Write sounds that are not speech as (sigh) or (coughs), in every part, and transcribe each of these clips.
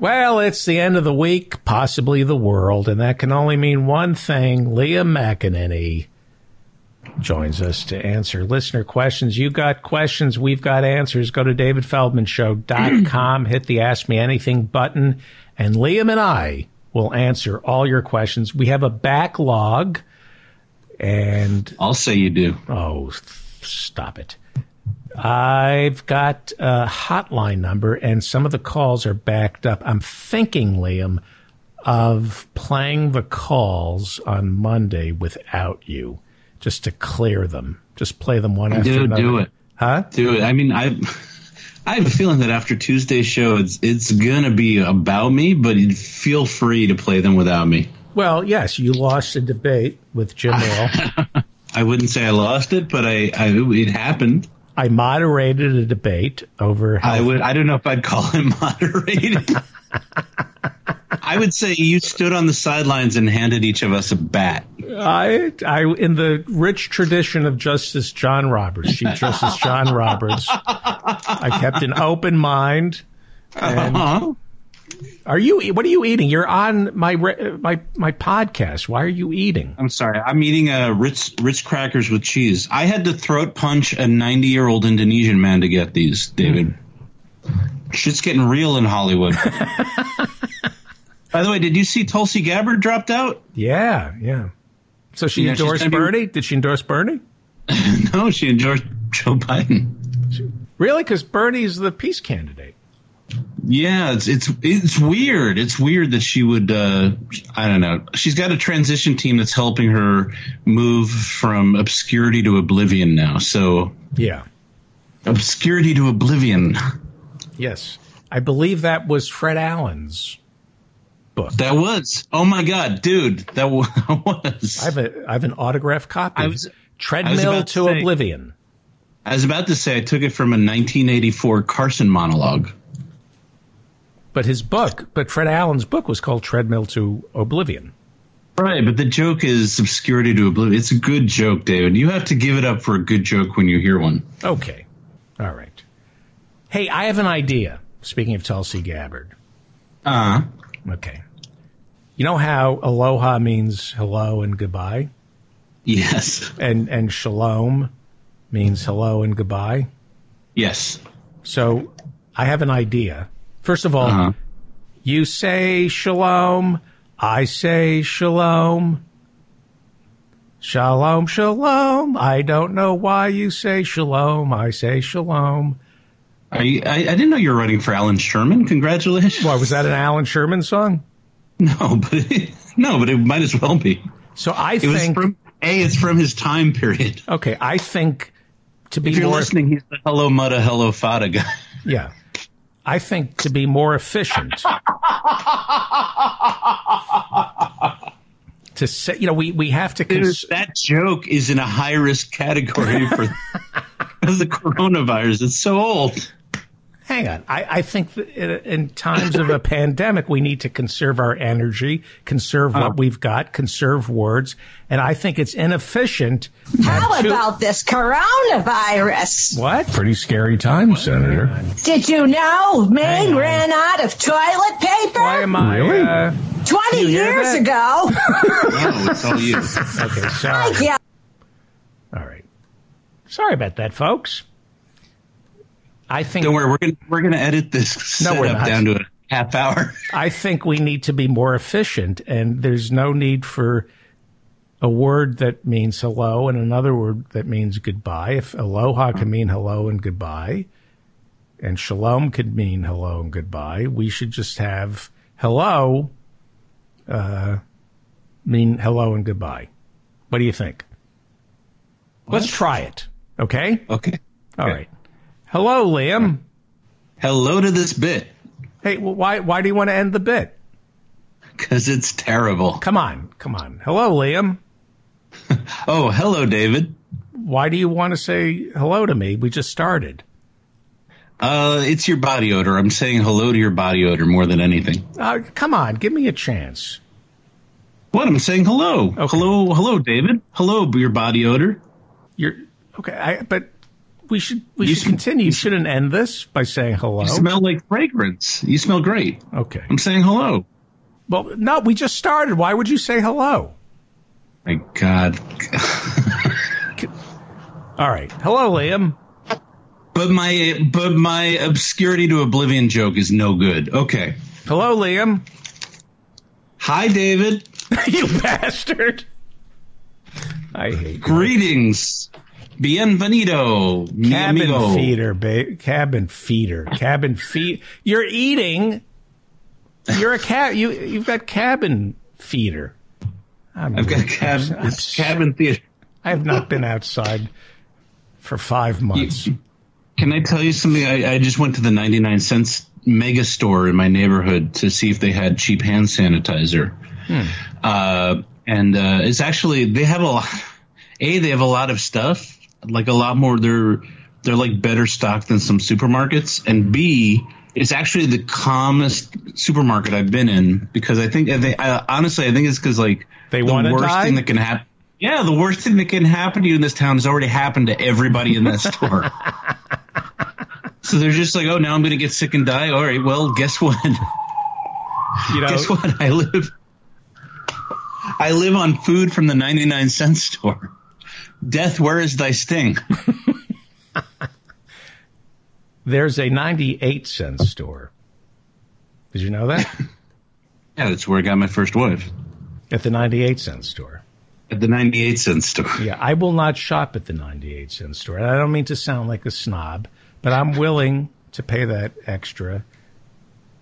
Well, it's the end of the week, possibly the world, and that can only mean one thing. Liam McEneaney joins us to answer listener questions. You got questions, we've got answers. Go to davidfeldmanshow.com, hit the Ask Me Anything button, and Liam and I will answer all your questions. We have a backlog, and I'll say you do. oh, stop it. I've got a hotline number, and some of the calls are backed up. I'm thinking, Liam, of playing the calls on Monday without you, just to clear them. Just play them one after Do another. do it. Huh? Do it. I mean, I I have a feeling that after Tuesday's show, it's it's gonna be about me, but feel free to play them without me. Well, yes, you lost a debate with Jim Wall. (laughs) I wouldn't say I lost it, but I, I it happened. I moderated a debate over how I would. I don't know if I'd call him (laughs) moderated. I would say you stood on the sidelines and handed each of us a bat. I, I, in the rich tradition of Justice John Roberts, Chief Justice John Roberts, I kept an open mind. And Uh-huh. Are you? What are you eating? You're on my my my podcast. Why are you eating? I'm sorry. I'm eating uh, Ritz Ritz crackers with cheese. I had to throat punch a 90 year old Indonesian man to get these, David. Shit's getting real in Hollywood. (laughs) By the way, did you see Tulsi Gabbard dropped out? Yeah, yeah. So she Yeah, endorsed gonna be- Bernie. Did she endorse Bernie? (laughs) no, she endorsed Joe Biden. Really? Because Bernie's the peace candidate. Yeah, it's it's it's weird. It's weird that she would. Uh, I don't know. She's got a transition team that's helping her move from obscurity to oblivion now. So Yeah. obscurity to oblivion. Yes. I believe that was Fred Allen's book. That was. Oh my god, dude, that (laughs) was. I have a I have an autographed copy. I was- I was Treadmill to to say- Oblivion. I was about to say I took it from a 1984 Carson monologue. But his book, but Fred Allen's book was called Treadmill to Oblivion. Right, but the joke is obscurity to oblivion. It's a good joke, David. You have to give it up for a good joke when you hear one. Okay. All right. Hey, I have an idea. Speaking of Tulsi Gabbard. Uh Okay. You know how aloha means hello and goodbye? yes, And and shalom means hello and goodbye? yes. So I have an idea. First of all, Uh-huh. you say shalom, I say shalom. Shalom, shalom. I don't know why you say shalom. I say shalom. Are you, I, I didn't know you were running for Allan Sherman. Congratulations. Why was that an Allan Sherman song? No, but it, no, but it might as well be. So I It think from a. It's from his time period. okay. I think to be If you're more listening, he's the hello mutta hello fada guy. yeah. I think to be more efficient. to say, you know, we, we have to cons- that joke is in a high risk category for (laughs) the coronavirus. It's so old. Hang on. I, I think that in, in times of a (coughs) pandemic, we need to conserve our energy, conserve what we've got, conserve words. And I think it's inefficient. How two- about this coronavirus? What? Pretty scary time, Senator. Did you know Maine ran out of toilet paper Why am I? Really? Uh, 20 years that? ago? (laughs) (laughs) No, it's all you. okay, sorry. yeah. All right. Sorry about that, folks. I think Don't worry, we're gonna we're gonna edit this No, we're not. down to a half hour. I think we need to be more efficient, and there's no need for a word that means hello and another word that means goodbye. If aloha can mean hello and goodbye, and shalom could mean hello and goodbye, we should just have hello uh, mean hello and goodbye. What do you think? Let's try it. Okay. Okay. All Okay. right. Hello, Liam. Hello to this bit Hey, well, why why do you want to end the bit? because it's terrible. Come on, come on. Hello, Liam. (laughs) Oh, hello, David. Why do you want to say hello to me? We just started. Uh, it's your body odor. I'm saying hello to your body odor more than anything. Uh, come on, give me a chance. What? I'm saying hello. Hello, hello, David. Hello, your body odor. You're okay, I, but we should we You should sm- continue. You shouldn't end this by saying hello. You smell like fragrance. You smell great. okay. I'm saying hello. Well, no, we just started. Why would you say hello? My God. (laughs) All right. Hello, Liam. But my but my obscurity to oblivion joke is no good. Okay. Hello, Liam. Hi, David. (laughs) you bastard. I hate you. Greetings. Bienvenido. cabin amigo. feeder, babe. Cabin feeder. Cabin feed. You're eating. You're a cat. You you've got cabin feeder. I've got really- (laughs) cabin, I'm cabin theater. I have not been outside for five months. Can I tell you something? I, I just went to the 99 cents mega store in my neighborhood to see if they had cheap hand sanitizer. Uh, and uh, it's actually, they have a lot, A, they have a lot of stuff, like a lot more, they're, they're like better stocked than some supermarkets. And B, it's actually the calmest supermarket I've been in because I think, I think I, honestly, I think it's because like They the worst die? thing that can happen. Yeah, the worst thing that can happen to you in this town has already happened to everybody in that store. (laughs) So they're just like, oh, now I'm going to get sick and die. All right, well, guess what? You know, guess what? I live, I live on food from the 99 cent store. Death, where is thy sting? (laughs) there's a 98 cent store. Did you know that? (laughs) Yeah, that's where I got my first wife At the 98 cent store. at the 98 cent store. (laughs) Yeah, I will not shop at the 98 cent store. And I don't mean to sound like a snob, but I'm willing to pay that extra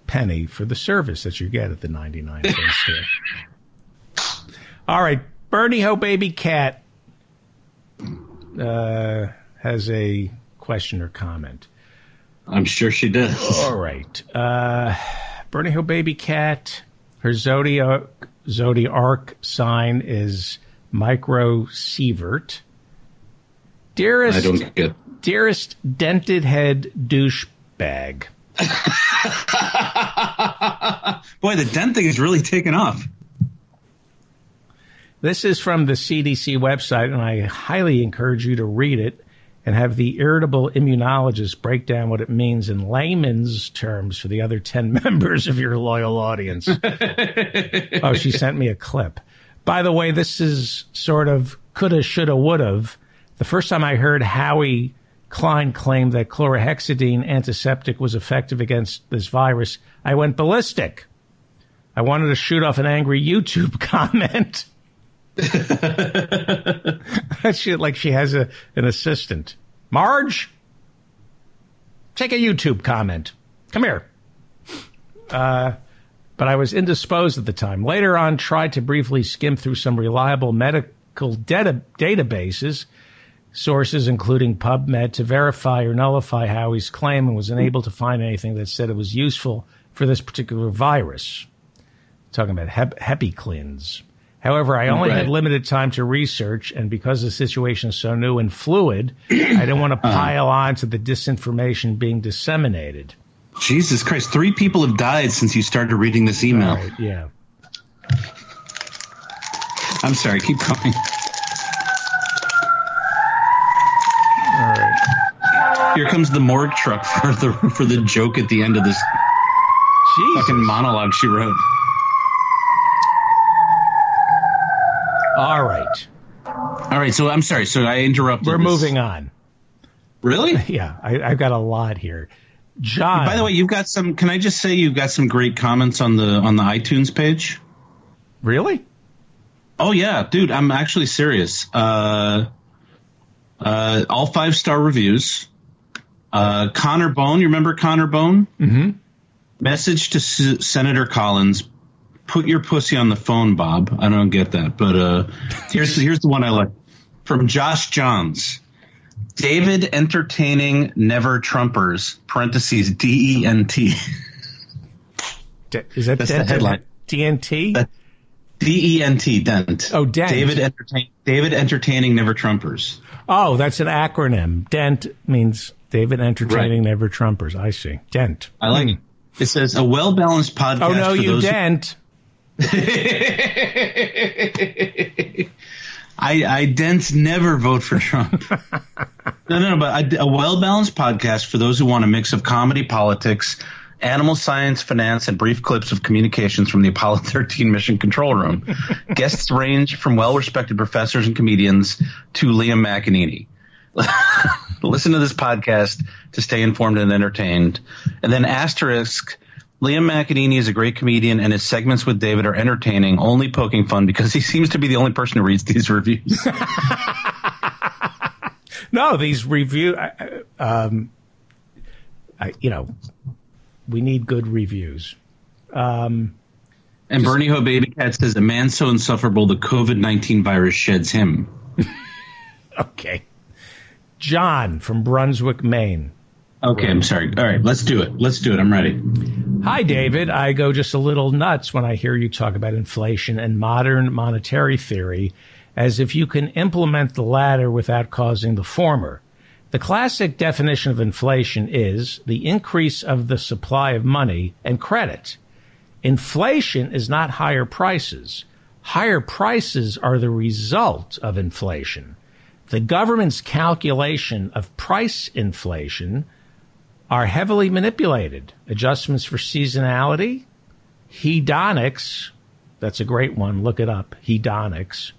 penny for the service that you get at the 99 cent store. All right, Bernie Ho Baby Cat uh, has a question or comment. I'm sure she does. All right. Uh, Bernie Hill Baby Cat, her zodiac, zodiac sign is Micro Sievert. Dearest, I don't get. dearest dented head douchebag. (laughs) Boy, the dent thing is really taking off. This is from the CDC website, and I highly encourage you to read it and have the irritable immunologist break down what it means in layman's terms for the other 10 (laughs) members of your loyal audience. (laughs) oh, she sent me a clip. By the way, this is sort of coulda, shoulda, would've. The first time I heard Howie Klein claim that chlorhexidine antiseptic was effective against this virus, I went ballistic. I wanted to shoot off an angry YouTube (laughs) comment. (laughs) she like she has a an assistant. Marge, take a YouTube comment. Come here. Uh, but I was indisposed at the time. Later on, tried to briefly skim through some reliable medical data databases, sources including PubMed, to verify or nullify Howie's claim, and was unable to find anything that said it was useful for this particular virus. Talking about hep- HepiCleanse. However, I only had limited time to research, and because the situation is so new and fluid, I didn't want to uh-huh. pile on to the disinformation being disseminated. Jesus Christ, three people have died since you started reading this email. Right, yeah. I'm sorry, keep going. All right. Here comes the morgue truck (laughs) for the for the joke at the end of this Jesus. fucking monologue she wrote. All right. All right, so I'm sorry. So I interrupted. We're this. moving on. Really? (laughs) Yeah, I, I've got a lot here. John. By the way, you've got some. Can I just say you've got some great comments on the on the iTunes page? really? Oh yeah, dude, I'm actually serious. Uh, uh, all five star reviews. Uh, Connor Bone, you remember Connor Bone? Mm-hmm. Message to S- Senator Collins: Put your pussy on the phone, Bob. I don't get that, but uh, here's here's the one I like from Josh Johns. David entertaining never Trumpers parentheses D E N T D- is that That's the Dent- headline. TNT? That- D E N T Oh, Dent. David entertain David entertaining never Trumpers. oh, that's an acronym. DENT means David Entertaining Never Trumpers. I see. DENT. I like it. It says a well balanced podcast. Oh, no, you those who- dent. I, I dense never vote for Trump. (laughs) no, no, no, but a, a well balanced podcast for those who want a mix of comedy, politics, animal science, finance, and brief clips of communications from the Apollo (laughs) 13 mission control room. Guests range from well respected professors and comedians to Liam McEneaney. (laughs) Listen to this podcast to stay informed and entertained. And then asterisk. Liam McEneaney is a great comedian, and his segments with David are entertaining, only poking fun because he seems to be the only person who reads these reviews. (laughs) no, these review, um, I, you know, we need good reviews. Um, and just, Bernie Ho Baby Cat says, "A man so insufferable, the COVID nineteen virus sheds him." (laughs) okay. John from Brunswick, Maine. Okay, I'm sorry. All right, let's do it. Let's do it. I'm ready. Hi, David. I go just a little nuts when I hear you talk about inflation and modern monetary theory as if you can implement the latter without causing the former. The classic definition of inflation is the increase of the supply of money and credit. Inflation is not higher prices. Higher prices are the result of inflation. The government's calculation of price inflation are heavily manipulated. Adjustments for seasonality, hedonics, that's a great one, look it up, hedonics,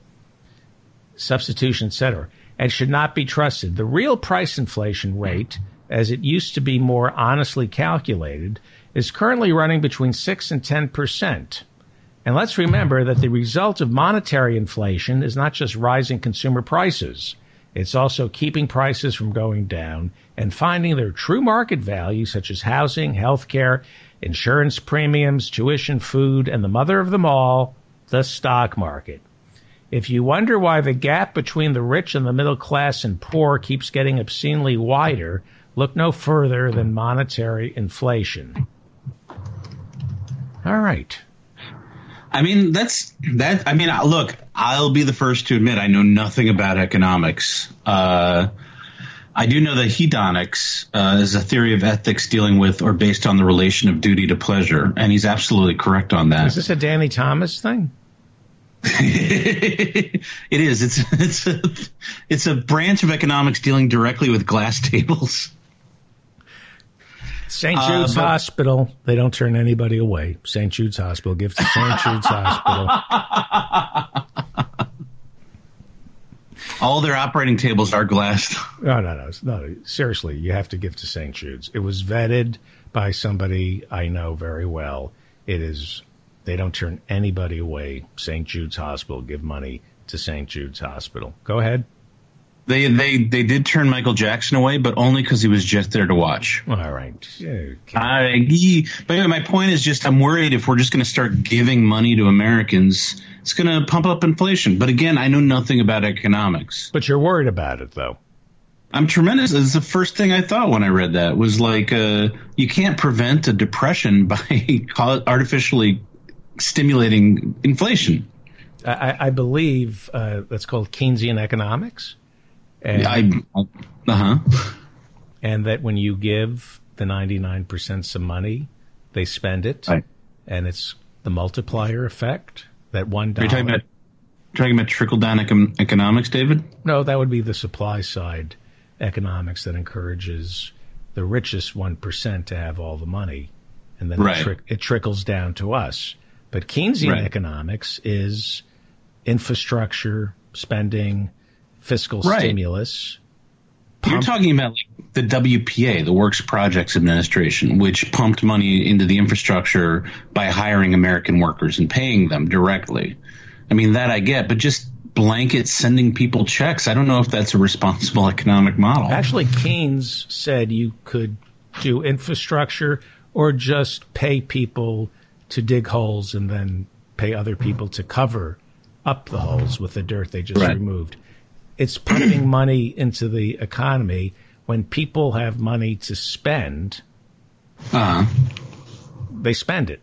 substitution, etc., and should not be trusted. The real price inflation rate, as it used to be more honestly calculated, is currently running between 6 and 10 percent. And let's remember that the result of monetary inflation is not just rising consumer prices. It's also keeping prices from going down and finding their true market value, such as housing, healthcare, insurance premiums, tuition, food, and the mother of them all, the stock market. If you wonder why the gap between the rich and the middle class and poor keeps getting obscenely wider, look no further than monetary inflation. All right. I mean, that's that. I mean, look, I'll be the first to admit I know nothing about economics. Uh, I do know that hedonics uh, is a theory of ethics dealing with or based on the relation of duty to pleasure, and he's absolutely correct on that. Is this a Danny Thomas thing? (laughs) it is. It's it's a, it's a branch of economics dealing directly with glass tables. St. Uh, Jude's uh, but, Hospital. They don't turn anybody away. St. Jude's Hospital. Give to St. Jude's Hospital. (laughs) All their operating tables are glass. No, no, no, no. Seriously, you have to give to St. Jude's. It was vetted by somebody I know very well. It is. They don't turn anybody away. St. Jude's Hospital. Give money to St. Jude's Hospital. Go ahead. They they they did turn Michael Jackson away, but only because he was just there to watch. All right. Okay. I, but anyway, my point is just I'm worried if we're just going to start giving money to Americans, it's going to pump up inflation. But again, I know nothing about economics. But you're worried about it, though. I'm tremendous. It's the first thing I thought when I read that was like, uh, you can't prevent a depression (laughs) by artificially stimulating inflation. I, I believe uh, that's called Keynesian economics. And, I, uh huh. (laughs) And that when you give the 99% some money, they spend it. Right. And it's the multiplier effect that one dollar. You're you talking about, talking about trickle down econ- economics, David? No, that would be the supply side economics that encourages the richest 1% to have all the money. And then right. it, tri- it, trickles down to us. But Keynesian right. economics is infrastructure spending fiscal right. stimulus. You're talking about like the WPA, the Works Projects Administration, which pumped money into the infrastructure by hiring American workers and paying them directly. I mean, that I get, but just blanket sending people checks, I don't know if that's a responsible (laughs) economic model. Actually, Keynes said you could do infrastructure or just pay people to dig holes and then pay other people to cover up the holes with the dirt they just right. removed it's (clears throat) pumping money into the economy when people have money to spend. Uh-huh. They spend it.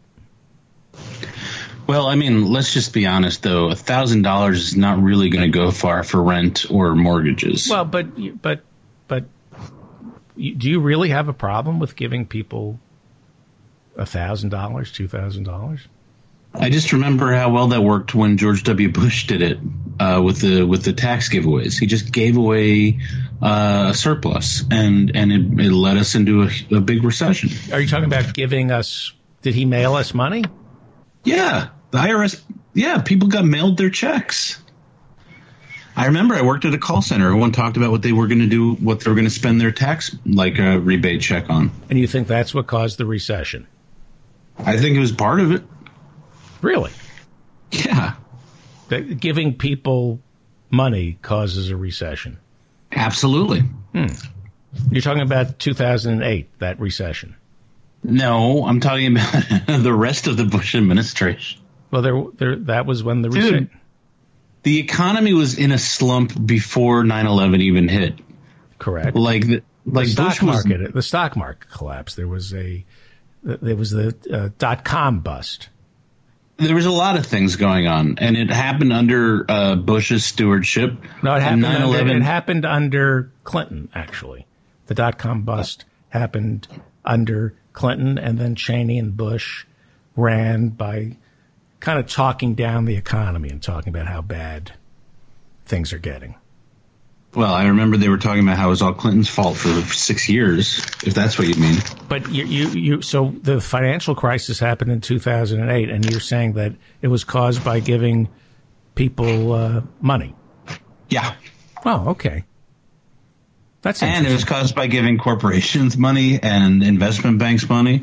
Well, I mean, let's just be honest, though. A thousand dollars is not really going to go far for rent or mortgages. Well, but but but do you really have a problem with giving people a thousand dollars, two thousand dollars? I just remember how well that worked when George W. Bush did it uh, with the with the tax giveaways. He just gave away uh, a surplus, and and it, it led us into a, a big recession. Are you talking about giving us? Did he mail us money? Yeah, the IRS. Yeah, people got mailed their checks. I remember I worked at a call center. Everyone talked about what they were going to do, what they were going to spend their tax like a rebate check on. And you think that's what caused the recession? I think it was part of it. Really? Yeah. That giving people money causes a recession. Absolutely. Hmm. You're talking about 2008, that recession. No, I'm talking about (laughs) the rest of the Bush administration. Well, there, there that was when the recession. The economy was in a slump before 9/11 even hit. Correct. Like the, like the stock Bush was, market, the stock market collapsed. There was a there was the uh, dot com bust. There was a lot of things going on, and it happened under uh, Bush's stewardship. No, it happened. Under, it happened under Clinton. Actually, the dot com bust happened under Clinton, and then Cheney and Bush ran by kind of talking down the economy and talking about how bad things are getting. Well, I remember they were talking about how it was all Clinton's fault for six years, if that's what you mean. But you, you, you so the financial crisis happened in 2008, and you're saying that it was caused by giving people uh, money. Yeah. Oh, okay. That's and it was caused by giving corporations money and investment banks money.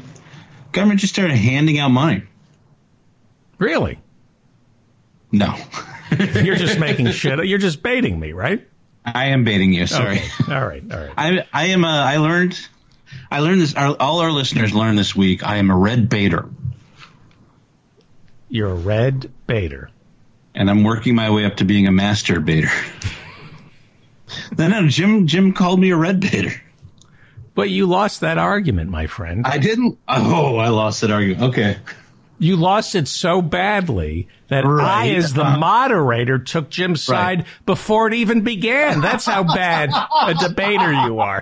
Government just started handing out money. Really? No. (laughs) You're just making (laughs) shit. You're just baiting me, right? I am baiting you. Sorry. Okay. All right. All right. (laughs) I I am. A, I learned. I learned this. Our, all our listeners learned this week. I am a red baiter. You're a red baiter. And I'm working my way up to being a master baiter. (laughs) then Jim Jim called me a red baiter. But you lost that argument, my friend. I didn't. Oh, I lost that argument. Okay. You lost it so badly that right. I, as the moderator, took Jim's side right. before it even began. That's how bad a debater you are.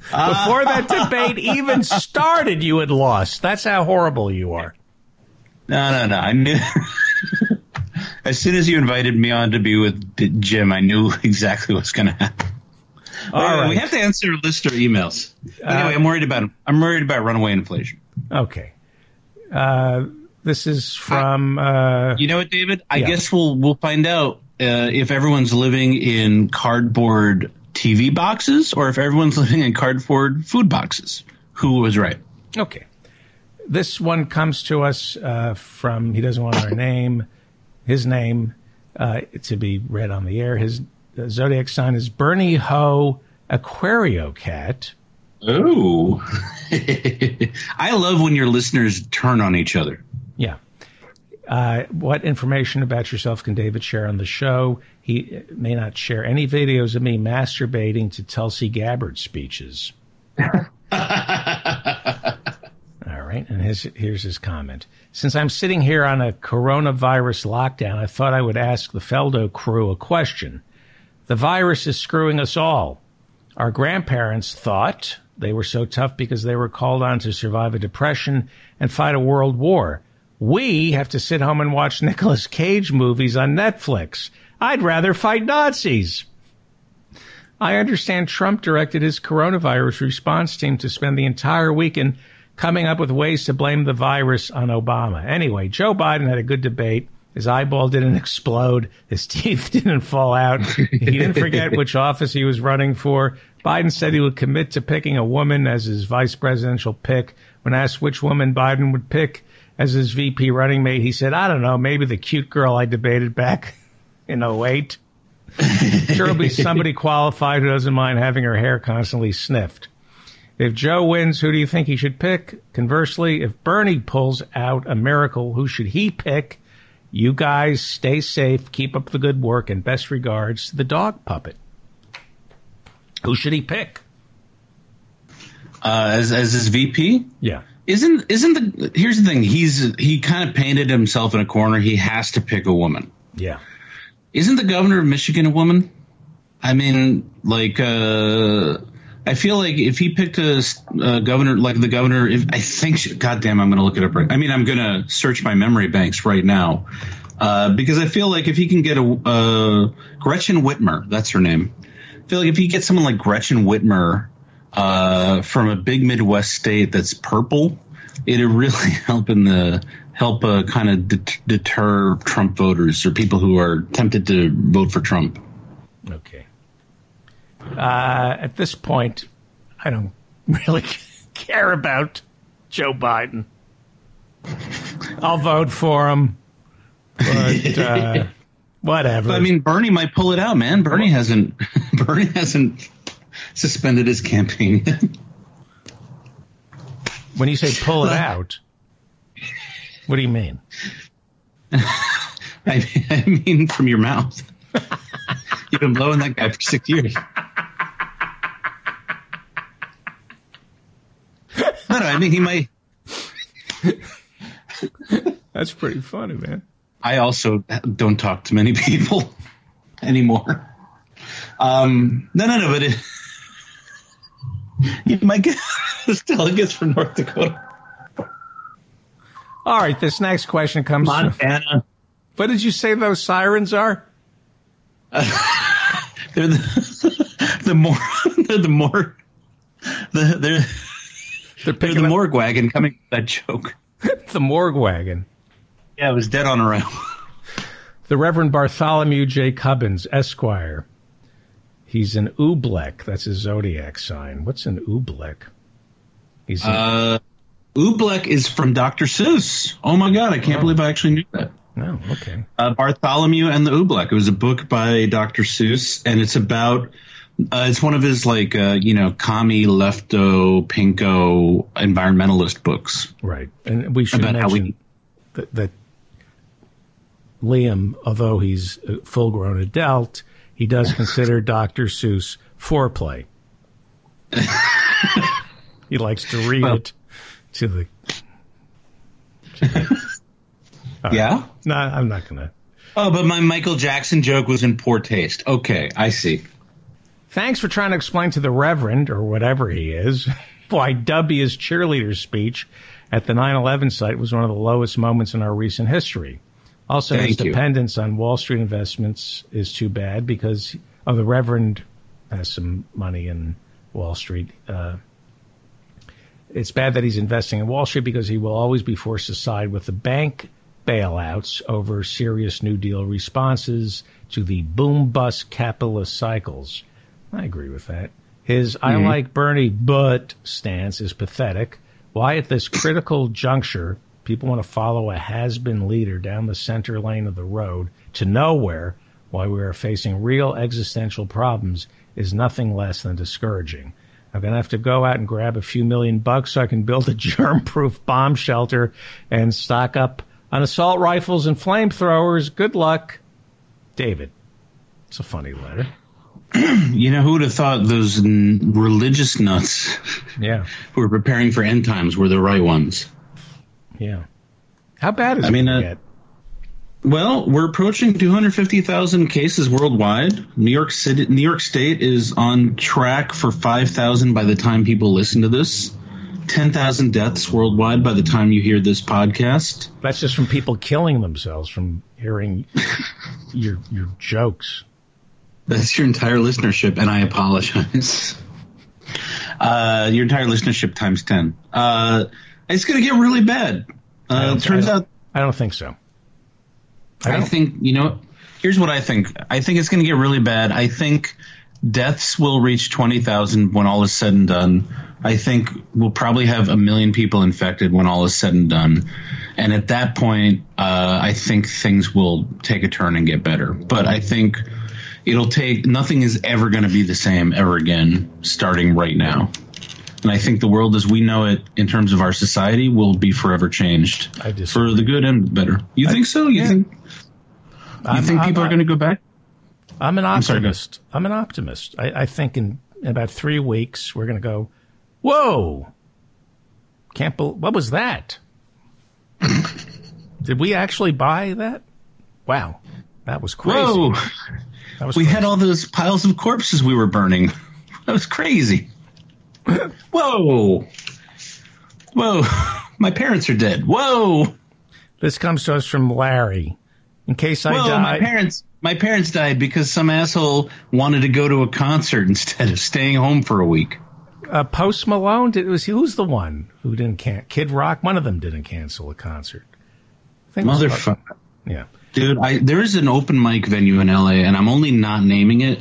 Before that debate even started, you had lost. That's how horrible you are. No, no, no. I knew. (laughs) as soon as you invited me on to be with Jim, I knew (laughs) exactly what's going to happen. All right. right. We have to answer listener emails. Anyway, uh, I'm worried about I'm worried about runaway inflation. Okay. Uh, this is from. Uh, you know what, David? I yeah. guess we'll we'll find out uh, if everyone's living in cardboard TV boxes or if everyone's (laughs) living in cardboard food boxes. Who was right? Okay. This one comes to us uh, from. He doesn't want our name. His name uh, to be read on the air. His zodiac sign is Bernie Ho Aquario Cat. Oh, (laughs) I love when your listeners turn on each other. Yeah. Uh, what information about yourself can David share on the show? He may not share any videos of me masturbating to Tulsi Gabbard speeches. (laughs) All right, and his, here's his comment. Since I'm sitting here on a coronavirus lockdown, I thought I would ask the Feldo crew a question. The virus is screwing us all. Our grandparents thought they were so tough because they were called on to survive a depression and fight a world war. We have to sit home and watch (laughs) Nicolas Cage movies on Netflix. I'd rather fight Nazis. I understand Trump directed his coronavirus response team to spend the entire weekend coming up with ways to blame the virus on Obama. Anyway, Joe Biden had a good debate. His eyeball didn't (laughs) explode. His teeth (laughs) didn't fall out. He didn't forget which office he was running for. Biden said he would commit to picking a woman as his vice presidential pick. When asked which woman Biden would pick as his VP running mate, he said, I don't know, maybe the cute girl I debated back (laughs) in 08. (laughs) sure will be somebody qualified who doesn't mind having her hair constantly sniffed. If Joe wins, who do you think he should pick? Conversely, if Bernie pulls out a miracle, who should he pick? You guys stay safe, keep up the good work, and best regards, to the dog puppet. Who should he pick? Uh, as as his VP? Yeah. Isn't isn't the here's the thing, he's he kind of painted himself in a corner. He has to pick a woman. Yeah. Isn't the governor of Michigan a woman? I mean, like uh I feel like if he picked a, governor, like the governor, if I think, goddamn, I'm going to look it up right. I mean, I'm going to search my memory banks right now. Uh, because I feel like if he can get a uh, Gretchen Whitmer, that's her name. I feel like if you get someone like Gretchen Whitmer uh, from a big Midwest state that's purple, it'd really (laughs) help in the help uh, kind of det- deter Trump voters or people who are tempted to vote for Trump. Okay. Uh, at this point, I don't (laughs) really care about Joe Biden. I'll vote for him, but (laughs) whatever. I mean, Bernie might pull it out, man. Bernie hasn't. (laughs) Bernie hasn't suspended his campaign. when you say pull it out, what do you mean? (laughs) I, I mean, from your mouth. (laughs) You've been blowing that guy for six years. No, no, I mean, he might. That's pretty funny, man. I also don't talk to many (laughs) people anymore. Um, no, no, no, but it, you might get delegates from North Dakota. All right, this next question comes from. Montana. What did you say those sirens are? (laughs) They're the, (laughs) the more, they're the more, the, they're, They're they're the up morgue wagon coming that joke. the morgue wagon. Yeah, it was dead on arrival. (laughs) The Reverend Bartholomew J. Cubbins, Esquire. He's an Oobleck. That's his zodiac sign. What's an Oobleck? He's an, Uh, Oobleck is from Dr. Seuss. Oh my god, I can't believe I actually knew that. oh, okay. Uh, Bartholomew and the Oobleck. It was a book by Dr. Seuss, and it's about. Uh, it's one of his like uh, you know commie lefto pinko environmentalist books. Right. And we should About mention we- that, that Liam, although he's a full grown adult, he does (laughs) consider Dr. Seuss foreplay. (laughs) he likes to read Well- it to the. (laughs) Yeah. No, I'm not going to. Oh, but my Michael Jackson joke was in poor taste. Okay, I see. Thanks for trying to explain to the Reverend, or whatever he is, why W's cheerleader speech at the 9 11 site was one of the lowest moments in our recent history. Also, his Thank you. dependence on Wall Street investments is too bad because oh, the Reverend has some money in Wall Street. Uh, it's bad that he's investing in Wall Street because he will always be forced to side with the bank bailouts over serious New Deal responses to the boom bust capitalist cycles. I agree with that. His I like Bernie but stance is pathetic. Why at this critical juncture people want to follow a has been leader down the center lane of the road to nowhere while we are facing real existential problems is nothing less than discouraging. I'm going to have to go out and grab a few million bucks so I can build a (laughs) germ proof bomb shelter and stock up on assault rifles and flamethrowers. Good luck. David. It's a funny letter. (clears throat) You know who would have thought those n- religious nuts Yeah. (laughs) who were preparing for end times were the right ones? Yeah. How bad is I it mean, gonna uh. Well, we're approaching 250,000 cases worldwide. New York City, New York State is on track for 5,000 by the time people listen to this. 10,000 deaths worldwide by the time you hear this podcast. That's just from people killing themselves from hearing (laughs) your your jokes. That's your entire listenership, and I apologize. (laughs) Uh, your entire listenership times 10. Uh, it's going to get really bad. I Uh, don't- it turns I out I don't think so. I I, think you know. Here's what I think. I think it's going to get really bad. I think deaths will reach twenty thousand when all is said and done. I think we'll probably have a million people infected when all is said and done. And at that point, uh, I think things will take a turn and get better. But I think it'll take. Nothing is ever going to be the same ever again, starting right now. And I think the world as we know it, in terms of our society, will be forever changed I for the good and better. You think so? You yeah. think? You I'm- think I'm- people are going to go back? I'm an sorry, go optimist. I'm an optimist. I, I think in, in about three weeks we're going to go. Whoa! Can't bel What was that? (laughs) Did we actually buy that? Wow, that was crazy. Whoa! Was We crazy. had all those piles of corpses we were burning. (laughs) That was crazy. (coughs) Whoa! Whoa! (laughs) My parents are dead. Whoa! This comes to us from Larry. In case I well, die. my parents my parents died because some asshole wanted to go to a concert (laughs) instead of staying home for a week. Uh, Post Malone, did, was who's the one who didn't can Kid Rock? One of them didn't cancel a concert. I think it was- Motherfucker. Yeah. Dude, I, there is an open mic venue in LA, and I'm only not naming it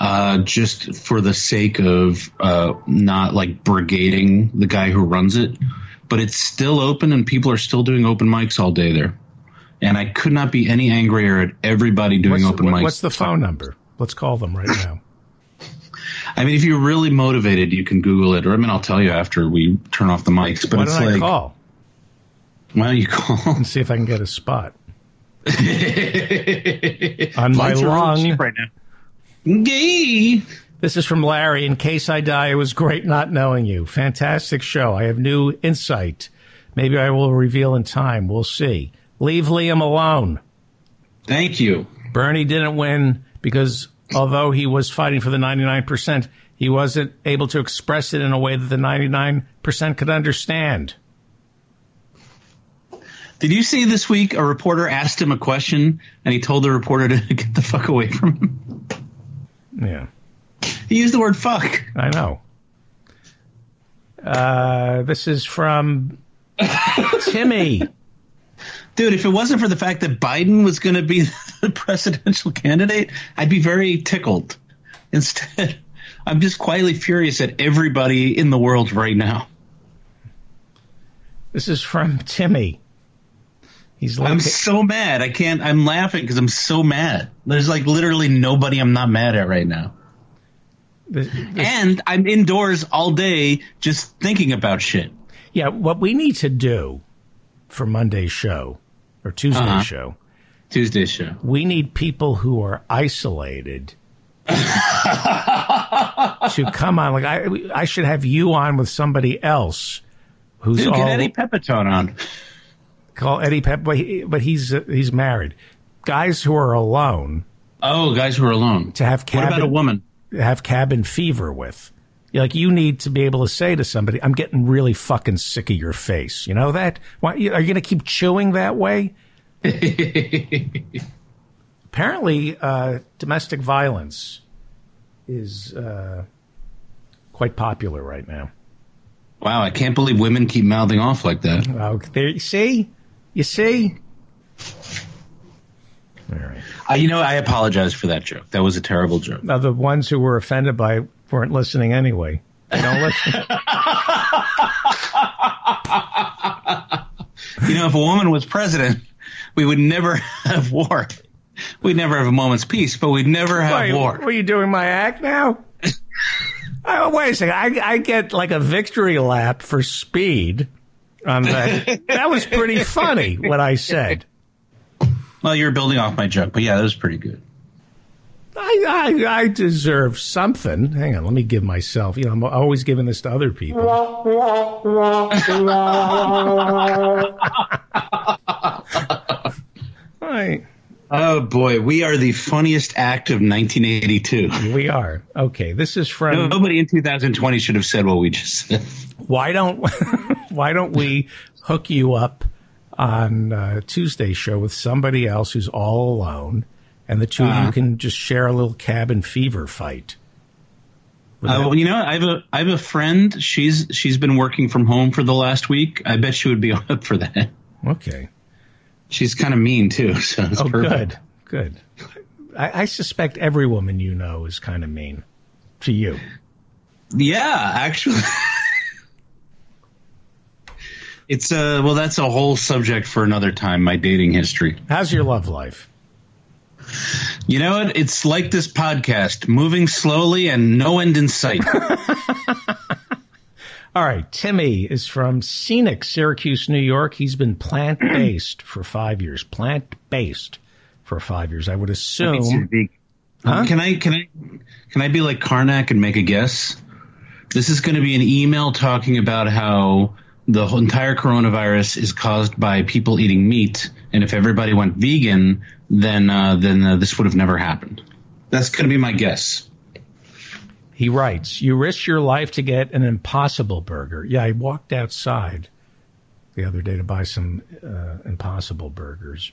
uh, just for the sake of uh, not like brigading the guy who runs it. But it's still open, and people are still doing open mics all day there. And I could not be any angrier at everybody doing What's, open what- mics. what's the phone number? Let's call them right now. (laughs) I mean, if you're really motivated, you can Google it, or I mean, I'll tell you after we turn off the mics. But Why it's don't I like, call why don't you call? (laughs) and see if I can get a spot (laughs) on my Lights are really lung? right now. Gay. This is from Larry. In case I die, it was great not knowing you. Fantastic show. I have new insight. Maybe I will reveal in time. We'll see. Leave Liam alone. Thank you. Bernie didn't win because although he was fighting for the 99%, he wasn't able to express it in a way that the 99% could understand. Did you see this week a reporter asked him a question and he told the reporter to (laughs) get the fuck away from him? Yeah, He used the word fuck. I know. Uh, this is from (laughs) Timmy. Dude, if it wasn't for the fact that Biden was going to be (laughs) the presidential candidate, I'd be very tickled. Instead, (laughs) I'm just quietly furious at everybody in the world right now. This is from Timmy. He's I'm so mad. I can't, I'm laughing because I'm so mad. There's like literally nobody I'm not mad at right now. And I'm indoors all day just thinking about shit. yeah, what we need to do for Monday's show or Tuesday's Uh-huh. show, Tuesday show. we need people who are isolated (laughs) to come on. Like I, I should have you on with somebody else who's Dude, all get Eddie Pepitone on. Call Eddie Pep, but, he, but he's uh, he's married. Guys who are alone Oh, guys who are alone. to have cabin. What about a woman? have cabin fever with. Like you need to be able to say to somebody, "I'm getting really fucking sick of your face." You know that? Why, are you going to keep chewing that way? (laughs) Apparently, uh, domestic violence is uh, quite popular right now. Wow, I can't believe women keep mouthing off like that. Oh, there you see, you see. All right. Uh, you know, I apologize for that joke. That was a terrible joke. Now the ones who were offended by it weren't listening anyway. They don't listen. (laughs) You know, if a woman was president, we would never have war. We'd never have a moment's peace, but we'd never have Wait, war. Were you doing my act now? (laughs) oh, wait a second. I, I get like a victory lap for speed on that. (laughs) that was pretty funny what I said. Well, you're building off my joke, but yeah, that was pretty good. I, I, I deserve something. Hang on, let me give myself. You know, I'm always giving this to other people. (laughs) Right. Oh boy, we are the funniest act of 1982. We are. Okay, this is from Nobody in 2020 should have said what we just said. why don't (laughs) why don't we hook you up on uh, Tuesday show with somebody else who's all alone, and the 2 of you Uh-huh. can just share a little cabin fever fight. Uh, well, you know, I have a I have a friend. She's she's been working from home for the last week. I bet she would be (laughs) up for that. okay. She's kind of mean too. (laughs) So it's Oh, perfect. good, good. I, I suspect every woman you know is kind of mean to you. Yeah, actually. It's uh well that's a whole subject for another time, my dating history. How's your love life? You know what? It's like this podcast, moving slowly and no end in sight. (laughs) All right, Timmy is from scenic Syracuse, New York. He's been plant based for five years. Plant based for five years. I would assume. Huh? Can I can I can I be like Karnak and make a guess? This is going to be an email talking about how the whole entire coronavirus is caused by people eating meat, and if everybody went vegan, then uh, then uh, this would have never happened. That's going to be my guess. He writes, You risk your life to get an impossible burger. Yeah, I walked outside the other day to buy some uh, impossible burgers.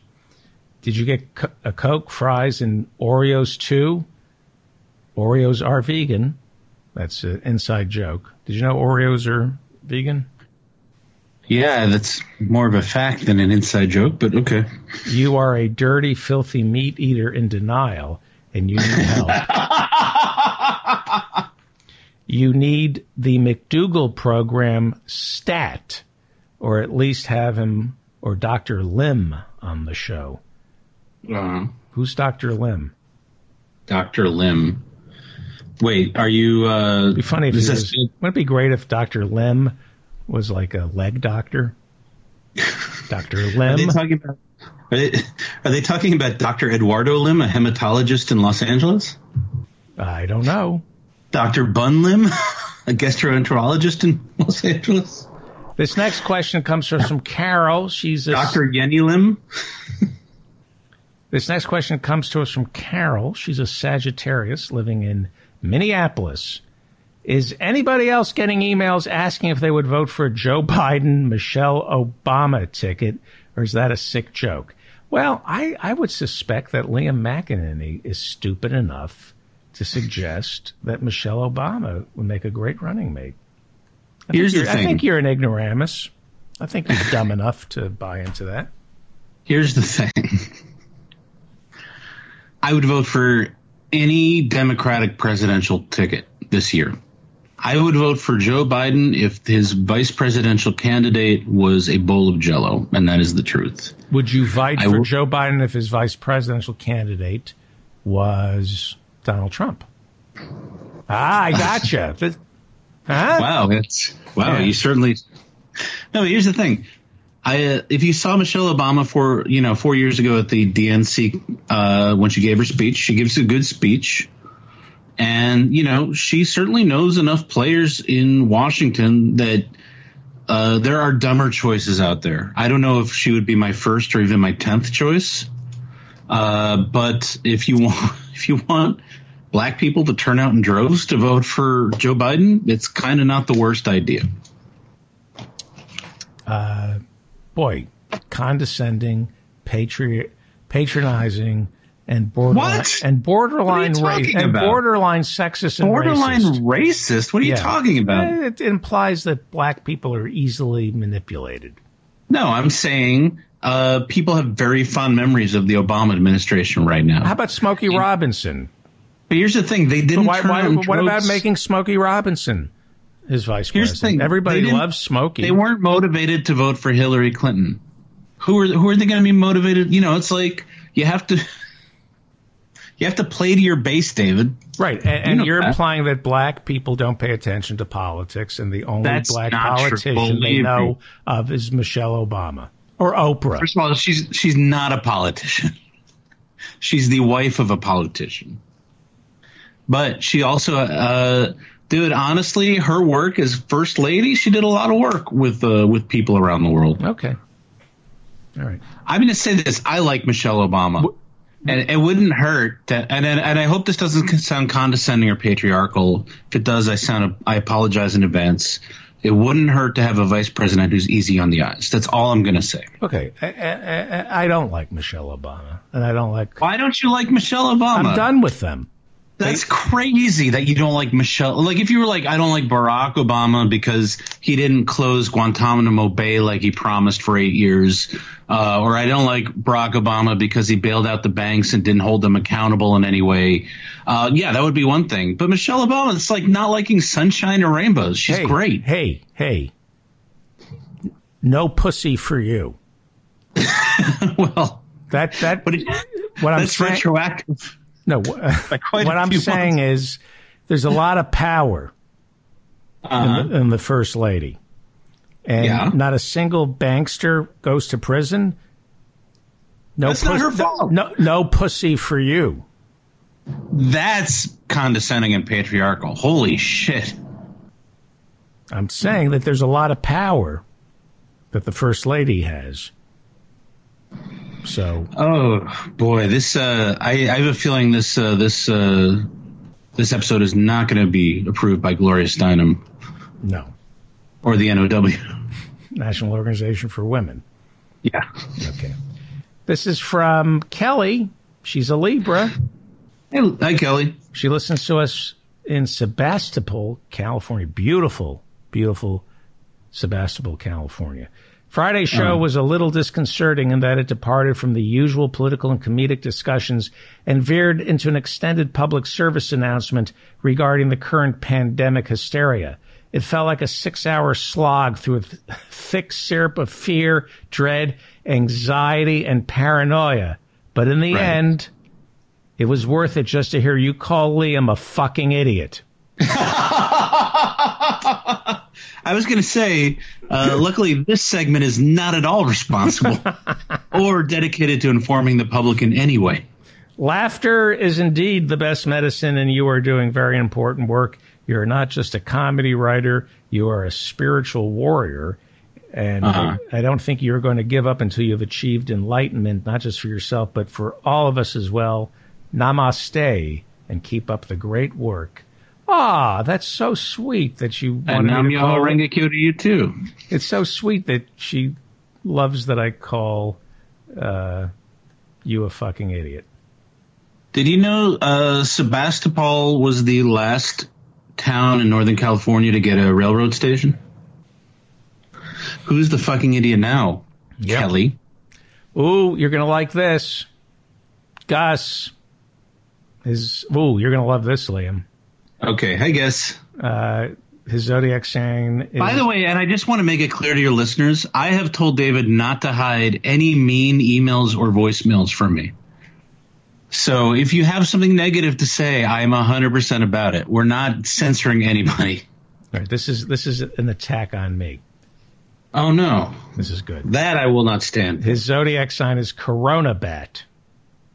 Did you get co- a Coke, fries, and Oreos too? Oreos are vegan. That's an inside joke. Did you know Oreos are vegan? Yeah, that's more of a fact than an inside joke, but okay. You are a dirty, filthy meat eater in denial, and you need help. (laughs) you need the McDougall program stat, or at least have him or Dr. Lim on the show. Uh, Who's Dr. Lim? Dr. Lim. Wait, are you? Uh, It'd be funny if he was, Wouldn't it be great if Dr. Lim was like a leg doctor? (laughs) Dr. Lim. Are they talking about? Are they, are they talking about Dr. Eduardo Lim, a hematologist in Los Angeles? I don't know. Dr. Bun Lim, (laughs) a gastroenterologist in Los Angeles? This next question comes from, from Carol. She's a, Dr. Yenny Lim? (laughs) This next question comes to us from Carol. She's a Sagittarius living in Minneapolis. Is anybody else getting emails asking if they would vote for a Joe Biden, Michelle Obama ticket, or is that a sick joke? Well, I, I would suspect that Liam McEneaney is stupid enough to suggest that Michelle Obama would make a great running mate. I think Here's the you're- I think you're an ignoramus. I think you're (laughs) dumb enough to buy into that. Here's the thing. I would vote for any Democratic presidential ticket this year. I would vote for Joe Biden if his vice presidential candidate was a bowl of jello, and that is the truth. Would you vote for Joe Biden if his vice presidential candidate was Donald Trump? Ah, I gotcha. (laughs) Huh? Wow, it's wow. Yeah. You certainly. No, here's the thing. I uh, if you saw Michelle Obama for you know four years ago at the DNC uh, when she gave her speech, she gives a good speech, and you know she certainly knows enough players in Washington that. Uh, there are dumber choices out there. I don't know if she would be my first or even my tenth choice. Uh, but if you (laughs) want, if you want black people to turn out in droves to vote for Joe Biden, it's kind of not the worst idea. Boy, condescending, patri- patronizing, and borderline What? and borderline What race and borderline sexist and Borderline racist. racist? What are you talking about? Eh, It implies that black people are easily manipulated. No, I'm saying uh, people have very fond memories of the Obama administration right now. How about Smokey Robinson? But here's the thing: they didn't. Why, turn why, in what about making Smokey Robinson his vice Here's the thing, Everybody loves Smokey. They weren't motivated to vote for Hillary Clinton. Who are who are they going to be motivated? You know, it's like you have to. You have to play to your base, David. Right, and, and you're that. implying that black people don't pay attention to politics, and the only That's black politician they know me. of is Michelle Obama or Oprah. First of all, she's she's not a politician. She's the wife of a politician. But she also, uh, dude, honestly, her work as first lady, she did a lot of work with uh, with people around the world. Okay, all right. I'm going to say this: I like Michelle Obama, and it wouldn't hurt. To, and and I hope this doesn't sound condescending or patriarchal. If it does, I sound I apologize in advance. It wouldn't hurt to have a vice president who's easy on the eyes. That's all I'm going to say. Okay, I, I- I don't like Michelle Obama, and I don't like. Why don't you like Michelle Obama? I'm done with them. That's crazy that you don't like Michelle. Like, if you were like, I don't like Barack Obama because he didn't close Guantanamo Bay like he promised for eight years, uh, or I don't like Barack Obama because he bailed out the banks and didn't hold them accountable in any way. Uh, yeah, that would be one thing. But Michelle Obama, it's like not liking sunshine or rainbows. She's hey, great. Hey, hey, no pussy for you. (laughs) well, That that what I'm that's saying. retroactive. No, what I'm saying is there's a lot of power in, the, in the first lady, and Uh-huh. Yeah. not a single bankster goes to prison. No, That's not her fault. No, no pussy for you. That's condescending and patriarchal. Holy shit. I'm saying that there's a lot of power that the first lady has. So Oh boy, this uh, I, I have a feeling this uh, this uh, this episode is not going to be approved by Gloria Steinem no, or the NOW. National Organization for Women. Yeah, Okay. This is from Kelly. She's a Libra. Hey, hi, Kelly. She listens to us in Sebastopol, California. Beautiful, beautiful Sebastopol, California. Friday's show Oh. was a little disconcerting in that it departed from the usual political and comedic discussions and veered into an extended public service announcement regarding the current pandemic hysteria. It felt like a six hour slog through a th- thick syrup of fear, dread, anxiety, and paranoia. But in the Right. end, it was worth it just to hear you call Liam a fucking idiot. I was going to say, uh, (laughs) luckily, this segment is not at all responsible (laughs) or dedicated to informing the public in any way. Laughter is indeed the best medicine, and you are doing very important work. You're not just a comedy writer, you are a spiritual warrior. And Uh-huh. I, I don't think you're going to give up until you've achieved enlightenment, not just for yourself, but for all of us as well. Namaste, and keep up the great work. Ah, that's so sweet that you And wanted Nam me to Yoho call- Rengekyo to you, too. It's so sweet that she loves that I call uh, you a fucking idiot. Did you know uh, Sebastopol was the last town in Northern California to get a railroad station? Who's the fucking idiot now? Yep. Kelly. Ooh, you're gonna like this. Gus is ooh, you're gonna love this, Liam. Okay, I guess. Uh, his zodiac sign is By the way, and I just want to make it clear to your listeners, I have told David not to hide any mean emails or voicemails from me. So if you have something negative to say, I am 100% about it. We're not censoring anybody. All right, this is this is an attack on me. Oh no, This is good. that I will not stand. His zodiac sign is Corona Bat.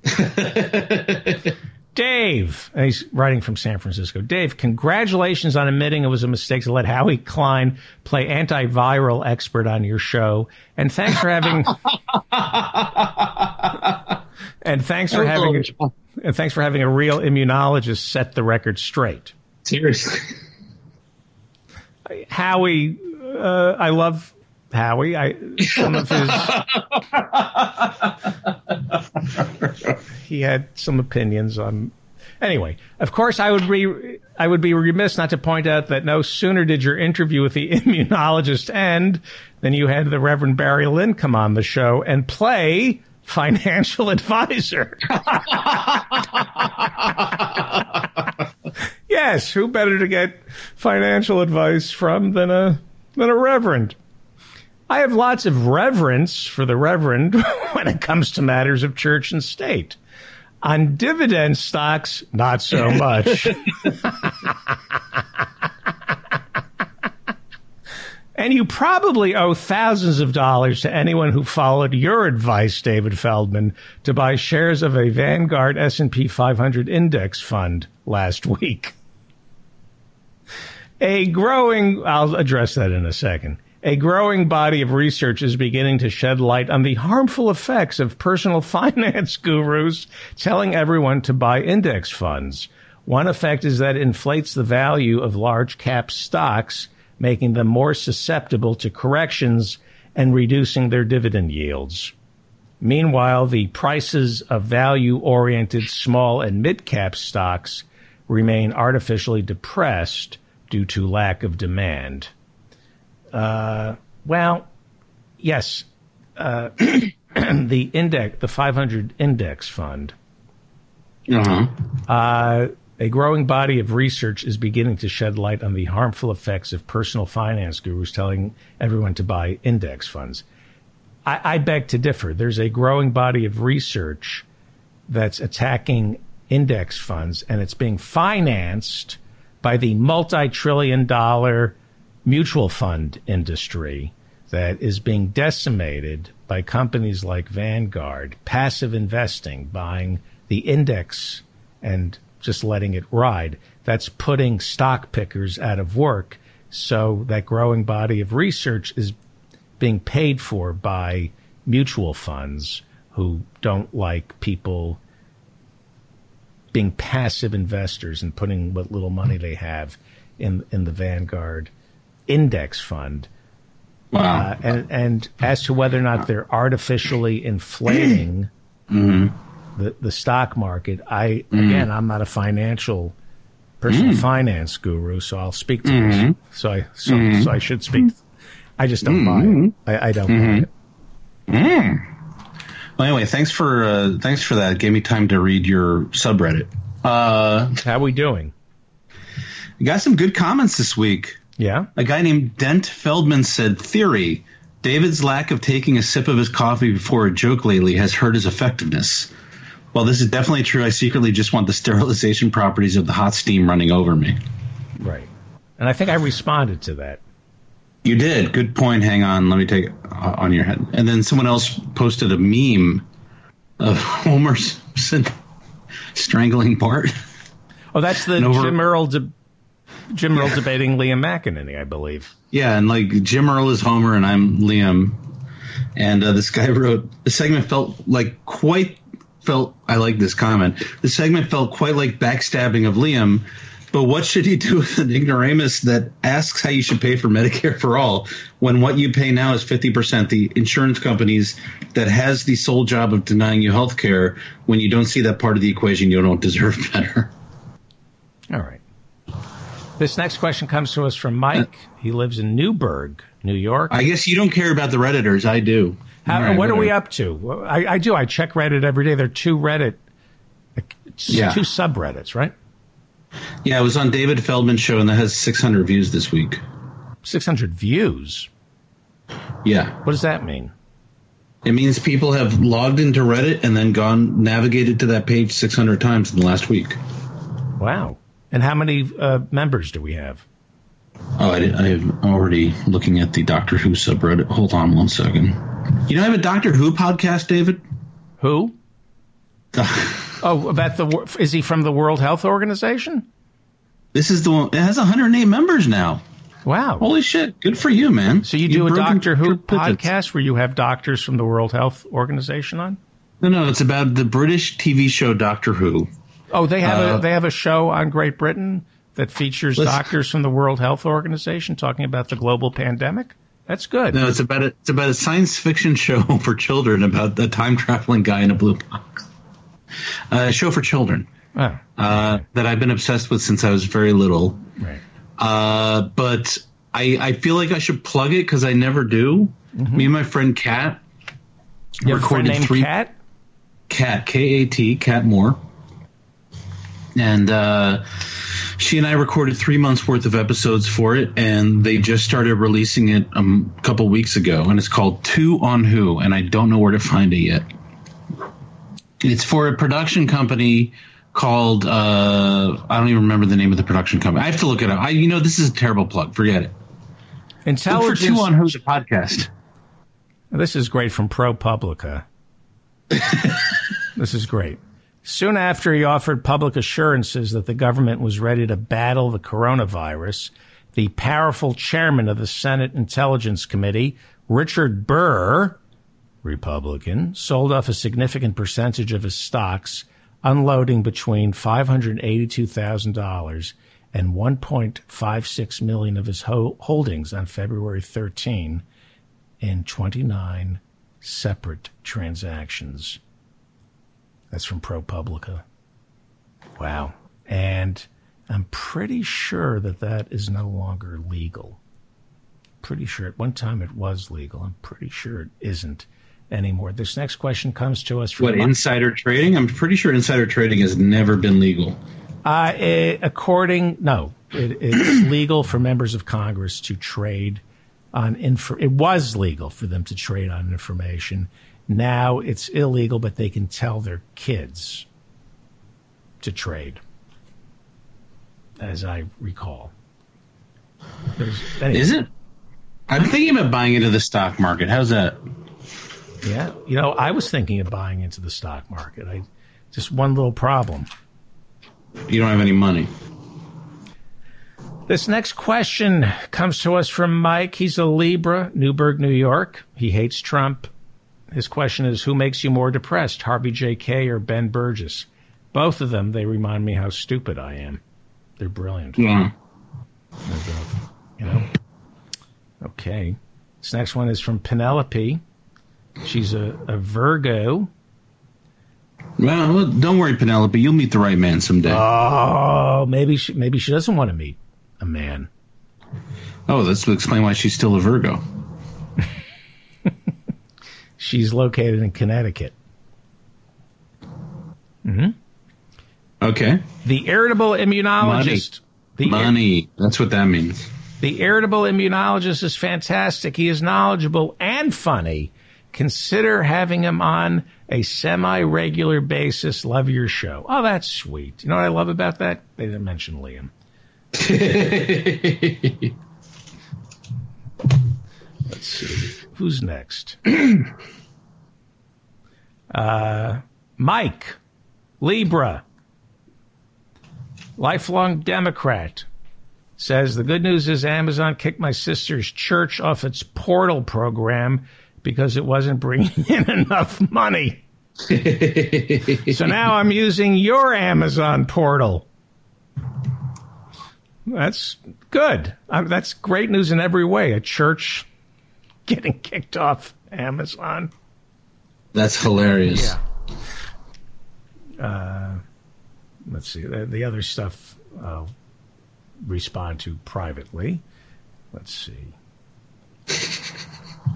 (laughs) Dave, he's writing from San Francisco. Dave, congratulations on admitting it was a mistake to let Howie Klein play antiviral expert on your show, and thanks for having (laughs) and thanks for having and thanks for having a real immunologist set the record straight. Seriously. (laughs) Howie, uh, I love Howie. I some of his (laughs) he had some opinions on. Anyway, of course, I would be I would be remiss not to point out that no sooner did your interview with the (laughs) immunologist end than you had the Reverend Barry Lynn come on the show and play financial (laughs) advisor. (laughs) yes, who better to get financial advice from than a than a reverend? I have lots of reverence for the reverend when it comes to matters of church and state. On dividend stocks, not so (laughs) much. and you probably owe thousands of dollars to anyone who followed your advice, David Feldman, to buy shares of a Vanguard S&P 500 index fund last week. A growing, I'll address that in a second. A growing body of research is beginning to shed light on the harmful effects of personal (laughs) finance gurus telling everyone to buy index funds. One effect is that it inflates the value of large cap stocks, making them more susceptible to corrections and reducing their dividend yields. Meanwhile, the prices of value oriented small and mid cap stocks remain artificially depressed due to lack of demand. Uh, well, yes, uh, (clears throat) the index, the 500 index fund, Uh-huh. uh, a growing body of research is beginning to shed light on the harmful effects of personal finance gurus telling everyone to buy index funds. I, I beg to differ. There's a growing body of research that's attacking index funds, and it's being financed by the multi trillion dollar mutual fund industry that is being decimated by companies like Vanguard, passive investing, buying the index and just letting it ride. That's putting stock pickers out of work. So that growing body of research is being paid for by mutual funds who don't like people being passive investors and putting what little money they have in in the Vanguard index fund. Wow. Uh, and, and as to whether or not they're artificially inflating (clears throat) Mm-hmm. the, the stock market, I again, I'm not a financial personal Mm. finance guru, so I'll speak to Mm-hmm. this. So I so, so I should speak. I just don't buy it. I, I don't buy it. Well, anyway, thanks for uh, thanks for that. It gave me time to read your subreddit. Uh, How are we doing? got some good comments this week. Yeah. A guy named Dent Feldman said, "Theory: David's lack of taking a sip of his coffee before a joke lately has hurt his effectiveness. While this is definitely true, I secretly just want the sterilization properties of the hot steam running over me." Right. And I think I responded to that. You did. Good point. Hang on. Let me take it uh, on your head. And then someone else posted a meme of (laughs) Homer Simpson (laughs) strangling Bart. Oh, that's the No, we're- Jim Earl de- Jim Earl debating Liam McEneaney, I believe. Yeah, and like Jim Earl is Homer and I'm Liam. And uh, this guy (laughs) wrote the segment felt like quite felt I like this comment. The segment felt quite like backstabbing of Liam. But what should he do (laughs) with an ignoramus that asks how you should pay for Medicare for all when what you pay now is 50%? The insurance companies that has the sole job of denying you health care, when you don't see that part of the equation, you don't deserve (laughs) better. All right. This next question comes to us from Mike. He lives in Newburgh, New York. I guess you don't care about the Redditors. I do. How, right, what are we up to? I, I do. I check Reddit every day. There are two Reddit, Yeah. two subreddits, right? Yeah, it was on David Feldman's show, and that has 600 views this week. 600 views. Yeah. What does that mean? It means people have logged into Reddit and then gone navigated to that page 600 times in the last week. Wow. And how many uh, members do we have? Oh, I, I'm already looking at the Doctor Who subreddit. Hold on one second. You know, I have a Doctor Who podcast, David. Who? (laughs) Oh, about the is he from the World Health Organization? This is the one. It has 108 members now. Wow. Holy shit! Good for you, man. so you do a Doctor Who triple digits. podcast where you have doctors from the World Health Organization on? No, no, it's about the British TV show Doctor Who. Oh, they have Uh, a they have a show on Great Britain that features doctors from the World Health Organization talking about the global pandemic. That's good. No, it's about a, it's about a science fiction show (laughs) for children about the time traveling guy in a blue box. Uh, a show for children Oh, uh, that I've been obsessed with since I was very little. right. Uh, but I, I feel like I should plug it because I never do. Me and my friend Kat You a friend named three- Cat? Kat K A T Kat Moore, and uh, she and I recorded three months worth of episodes for it, and they just started releasing it um, a couple weeks ago, and it's called Two on Who, and I don't know where to find it yet. It's for a production company called uh, I don't even remember the name of the production company. I have to look it up. I you know this is a terrible plug. Forget it. Look for Intelligence. Two on Who's a podcast. This is great from ProPublica. (laughs) this is great. Soon after he offered public assurances that the government was ready to battle the coronavirus, the powerful chairman of the Senate Intelligence Committee, Richard Burr, Republican, sold off a significant percentage of his stocks, unloading between $582,000 and 1.56 million of his ho- holdings on February 13 in 29 separate transactions. That's from ProPublica. Wow. And I'm pretty sure that that is no longer legal. Pretty sure at one time it was legal. I'm pretty sure it isn't anymore. This next question comes to us from What insider trading? I'm pretty sure insider trading has never been legal. Uh, eh, according, no, it, it's (clears throat) legal for members of Congress to trade on info. It was legal for them to trade on information. Now it's illegal, but they can tell their kids to trade, as I recall. Anyway, Is it? I'm thinking about buying into the stock market. How's that? Yeah, you know, I was thinking of buying into the stock market. I just one little problem. You don't have any money. This next question comes to us from Mike. He's a Libra, Newburgh, New York. He hates Trump. His question is Who makes you more depressed, Harvey J.K. or Ben Burgess? Both of them, they remind me how stupid I am. They're brilliant. Yeah. They're both, you know? Okay. This next one is from Penelope. She's a, a Virgo. Well, don't worry, Penelope. You'll meet the right man someday. Oh, maybe she, maybe she doesn't want to meet a man. oh, that's to explain why she's still a Virgo. She's located in Connecticut. Mm-hmm. Okay. The irritable immunologist. The ir- Money. That's what that means. The irritable immunologist is fantastic. He is knowledgeable and funny. Consider having him on a semi regular basis. Love your show. Oh, that's sweet. You know what I love about that? They didn't mention Liam. (laughs) Let's see. Who's next? (clears throat) uh, Mike, Libra, lifelong Democrat says the good news is Amazon kicked my sister's church off its portal program because it wasn't bringing (laughs) in enough money. (laughs) so now I'm using your Amazon portal. That's good. Um, that's great news in every way. A church getting kicked off Amazon. That's hilarious. Uh let's see. The, the other stuff I'll respond to privately. Let's see. (laughs)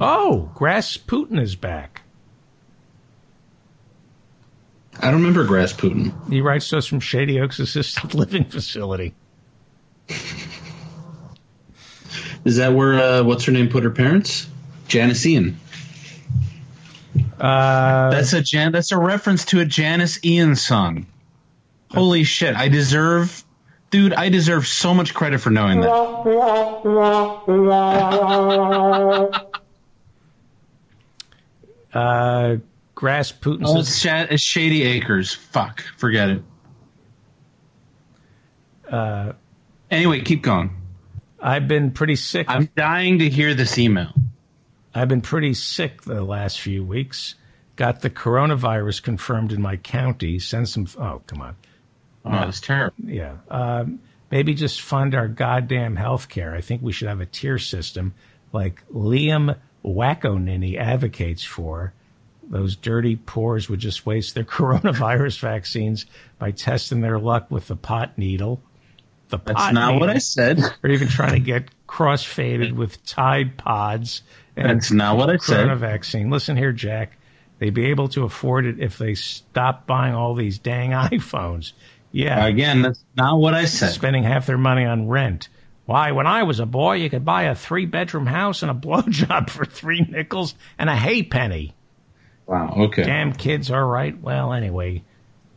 Oh, Grass Putin is back. I don't remember Grass Putin. He writes to us from Shady Oaks Assisted (laughs) Living Facility. Is that where uh, what's her name put her parents? Janis Ian. Uh, That's a Jan. That's a reference to a Janis Ian song. Holy shit! I deserve, dude. I deserve so much credit for knowing that. uh, Grass Putin Oh, says, it's, Sha- it's Shady Acres. Fuck, forget it. uh, Anyway, keep going. I've been pretty sick. I'm dying to hear this email. I've been pretty sick the last few weeks. Got the coronavirus confirmed in my county. Send some. Oh, come on. Oh, that's terrible. Yeah. Um, maybe just fund our goddamn health care. I think we should have a tier system like Liam Wackonini advocates for. Those dirty poors would just waste their (laughs) coronavirus vaccines by testing their luck with the pot needle. The That's pot not what. I said. Or even trying to (laughs) get cross-faded with Tide Pods. That's not what I Corona said. vaccine. Listen here, Jack. They'd be able to afford it if they stop buying all these dang (laughs) iPhones. Yeah, Again, that's not what I said. spending half their money on rent. Why, when I was a boy, you could buy a three bedroom house and a (laughs) blowjob for three nickels and a hay penny. Wow. Okay. Damn kids are right. Well, anyway,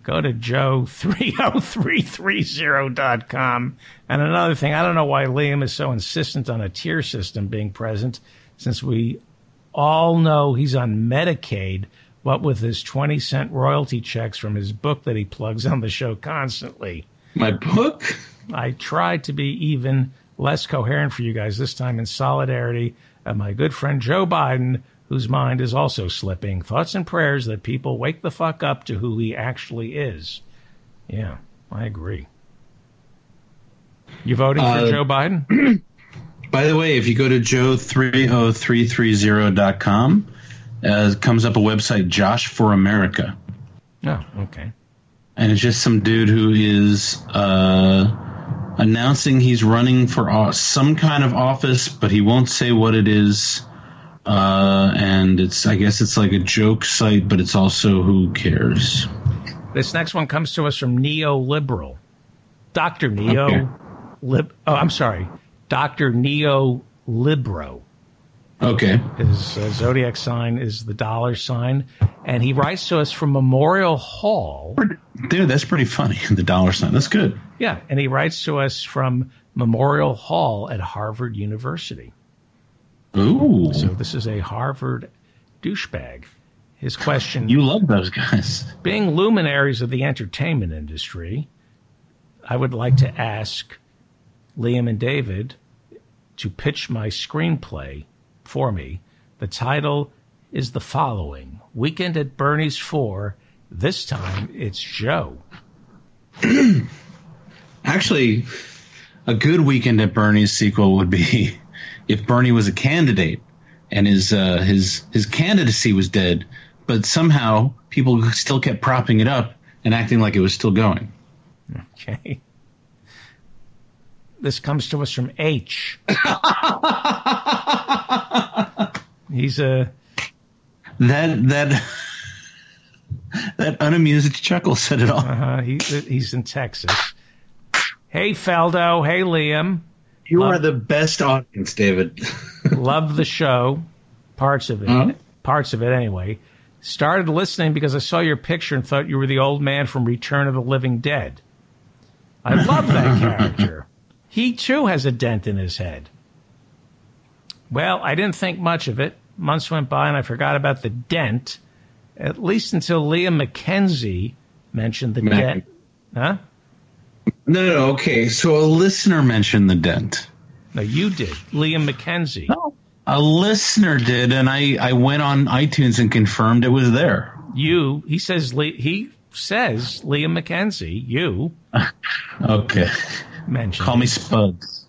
go to joe30330.com. And another thing, I don't know why Liam is so insistent on a tier system being present since we all know he's on Medicaid, what with his 20 cent royalty checks from his book that he plugs on the show constantly. My book. I tried to be even less coherent for you guys this time in solidarity of my good friend Joe Biden, whose mind is also slipping. Thoughts and prayers that people wake the fuck up to who he actually is. Yeah, I agree. You voting for Uh, Joe Biden? (clears throat) By the way, if you go to joe30330.com, uh, comes up a website, Josh for America. No, okay. And it's just some dude who is uh, announcing he's running for o- some kind of office, but he won't say what it is. Uh, and it's, I guess it's like a joke site, but it's also who cares. This next one comes to us from Neoliberal. Dr. Neo Okay. Lib Oh, I'm sorry. Dr. Neo Libro. Okay. His uh, zodiac sign is the dollar sign, and he writes to us from Memorial Hall. Dude, that's pretty funny. (laughs) The dollar sign. That's good. Yeah, and he writes to us from Memorial Hall at Harvard University. Ooh. So this is a Harvard douchebag. His question: You love those guys. Being luminaries of the entertainment industry, I would like to ask Liam and David to pitch my screenplay for me. The title is the following Weekend at Bernie's 4. This time it's Joe. (clears throat) Actually, a good weekend at Bernie's sequel would be (laughs) if Bernie was a candidate and his uh, his his candidacy was dead, but somehow people still kept propping it up and acting like it was still going. Okay. This comes to us from H. (laughs) He's a That that that unamused chuckle said it all. uh, he, he's in Texas. Hey Faldo, hey Liam, You are the best audience, David. (laughs) love the show, parts of it, Huh? parts of it anyway. Started listening because I saw your picture and thought you were the old man from Return of the Living Dead. I love that (laughs) character. He too has a dent in his head. Well, I didn't think much of it. Months went by and I forgot about the dent, at least until Liam McKenzie mentioned the Mac- dent. Huh? No, no, no, okay. So a listener mentioned the dent. No, you did. Liam McKenzie. No, A listener did, and I, I went on iTunes and confirmed it was there. You, he says, he says Liam McKenzie, you (laughs) Okay. Mentioned Call me it. Spuds.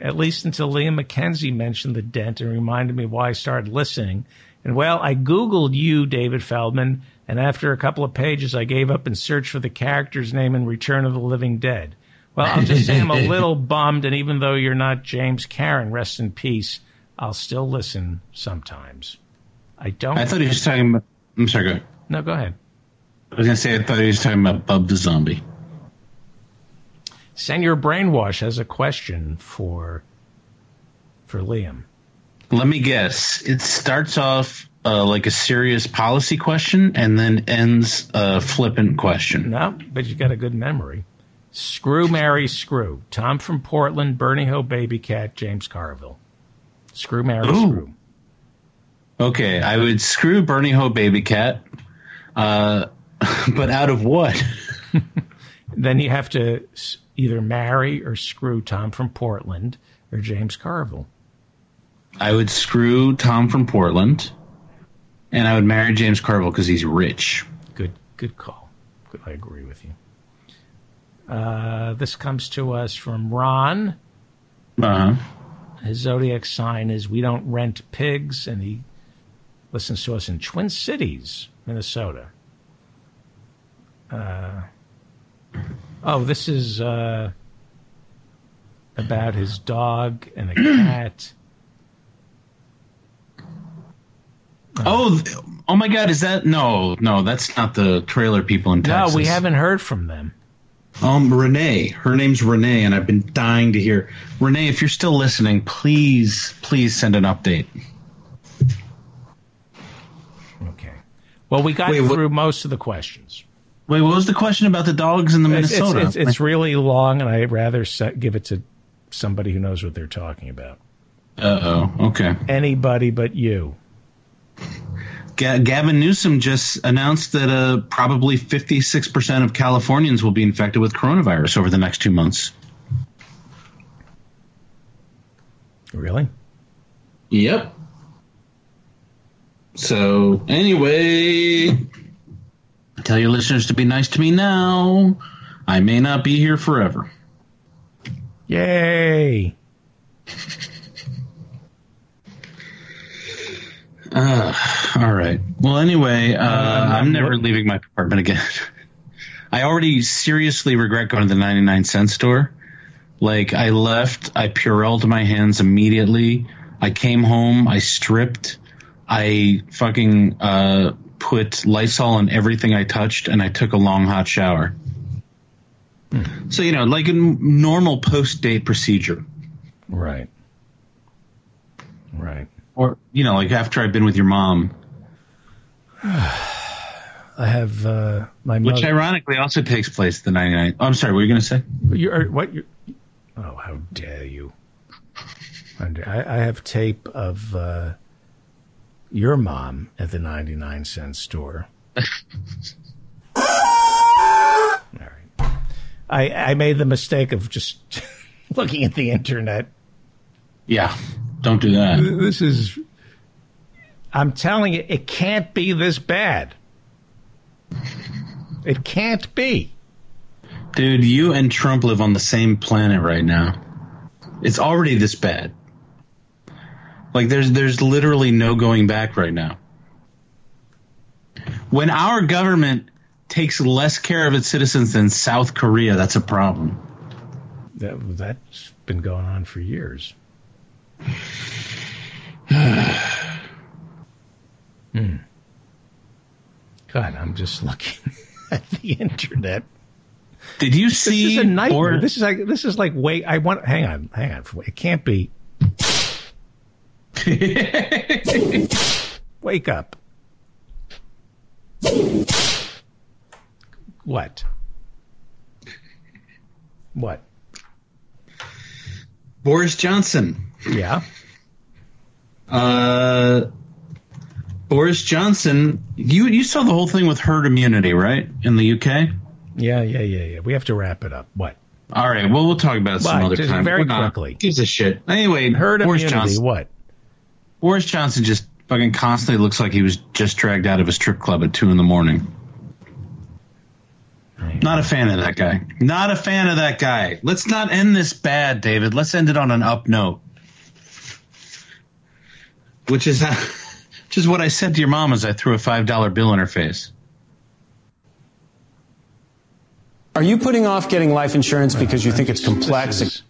at least until Liam McKenzie mentioned the dent and reminded me why I started listening. And well, I Googled you, David Feldman, and after a couple of pages, I gave up and searched for the character's name in Return of the Living Dead. Well, I'll just say I'm a (laughs) little bummed, and even though you're not James Karen, rest in peace, I'll still listen sometimes. I don't. I thought he was talking about. I'm sorry, go ahead. no, go ahead. I was going to say, I thought he was talking about Bub the Zombie. Senor Brainwash has a question for for Liam. Let me guess. It starts off uh, like a serious policy question and then ends a flippant question. No, but you got a good memory. Screw, Mary, screw. Tom from Portland, Bernie Ho, Baby Cat, James Carville. Screw, Mary, Ooh. screw. Okay, I would screw Bernie Ho Baby Cat, uh, (laughs) but out of what? (laughs) Then you have to either marry or screw Tom from Portland or James Carville. I would screw Tom from Portland, and I would marry James Carville because he's rich. Good, good call. Good, I agree with you. Uh, this comes to us from Ron. Uh-huh. His zodiac sign is we don't rent pigs, and he listens to us in Twin Cities, Minnesota. Uh, oh, this is uh, about his dog and a cat. Oh, oh my God! Is that no, no? That's not the trailer people in Texas. No, we haven't heard from them. Um, Renee. Her name's Renee, and I've been dying to hear. Renee, if you're still listening, please, please send an update. Okay. Well, we got Wait, what- through most of the questions. Wait, what was the question about the dogs in the It's, it's, Minnesota? it's, it's really long, and I'd rather give it to somebody who knows what they're talking about. uh oh. Okay. Anybody but you. Ga- Gavin Newsom just announced that uh, probably 56% of Californians will be infected with coronavirus over the next two months. Really? Yep. So, anyway, tell your listeners to be nice to me now. I may not be here forever. Yay! (sighs) All right. Well, anyway, uh, I'm never leaving my apartment again. (laughs) I already seriously regret going to the 99 cent store. Like, I left, I Purelled my hands immediately. I came home, I stripped, I fucking uh, put Lysol on everything I touched, and I took a long hot shower. So, you know, like a n- normal post date procedure. Right. Right. Or, you know, like after I've been with your mom, (sighs) I have uh, my which ironically also takes place at the 99. Oh, I'm sorry, what were you going to say? You're, what? You're, oh, how dare you! I, I have tape of uh, your mom at the ninety-nine cent store. (laughs) All right. I I made the mistake of just (laughs) looking at the internet. Yeah, don't do that. This is. I'm telling you, it can't be this bad. It can't be. Dude, you and Trump live on the same planet right now. It's already this bad. Like there's there's literally no going back right now. When our government takes less care of its citizens than South Korea, that's a problem. That, that's been going on for years. (sighs) hmm. God, I'm just looking (laughs) at the internet. Did you see? This is a nightmare. or- this is like this is like wait. I want. Hang on. Hang on. It can't be. (laughs) Wake up. What? What? Boris Johnson. Yeah. Uh, Boris Johnson. You you saw the whole thing with herd immunity, right? In the UK. Yeah. Yeah. Yeah. Yeah. We have to wrap it up. What? All right. Well, we'll talk about it some other time. very quickly. Gives a shit. Anyway, Herd Boris immunity. Johnson. What? Boris Johnson just fucking constantly looks like he was just dragged out of a strip club at two in the morning. Not a fan of that guy. Not a fan of that guy. Let's not end this bad, David. Let's end it on an up note. Which is how, (laughs) which is what I said to your mom as I threw a five dollar bill in her face. Are you putting off getting life insurance because you think it's complex? Is-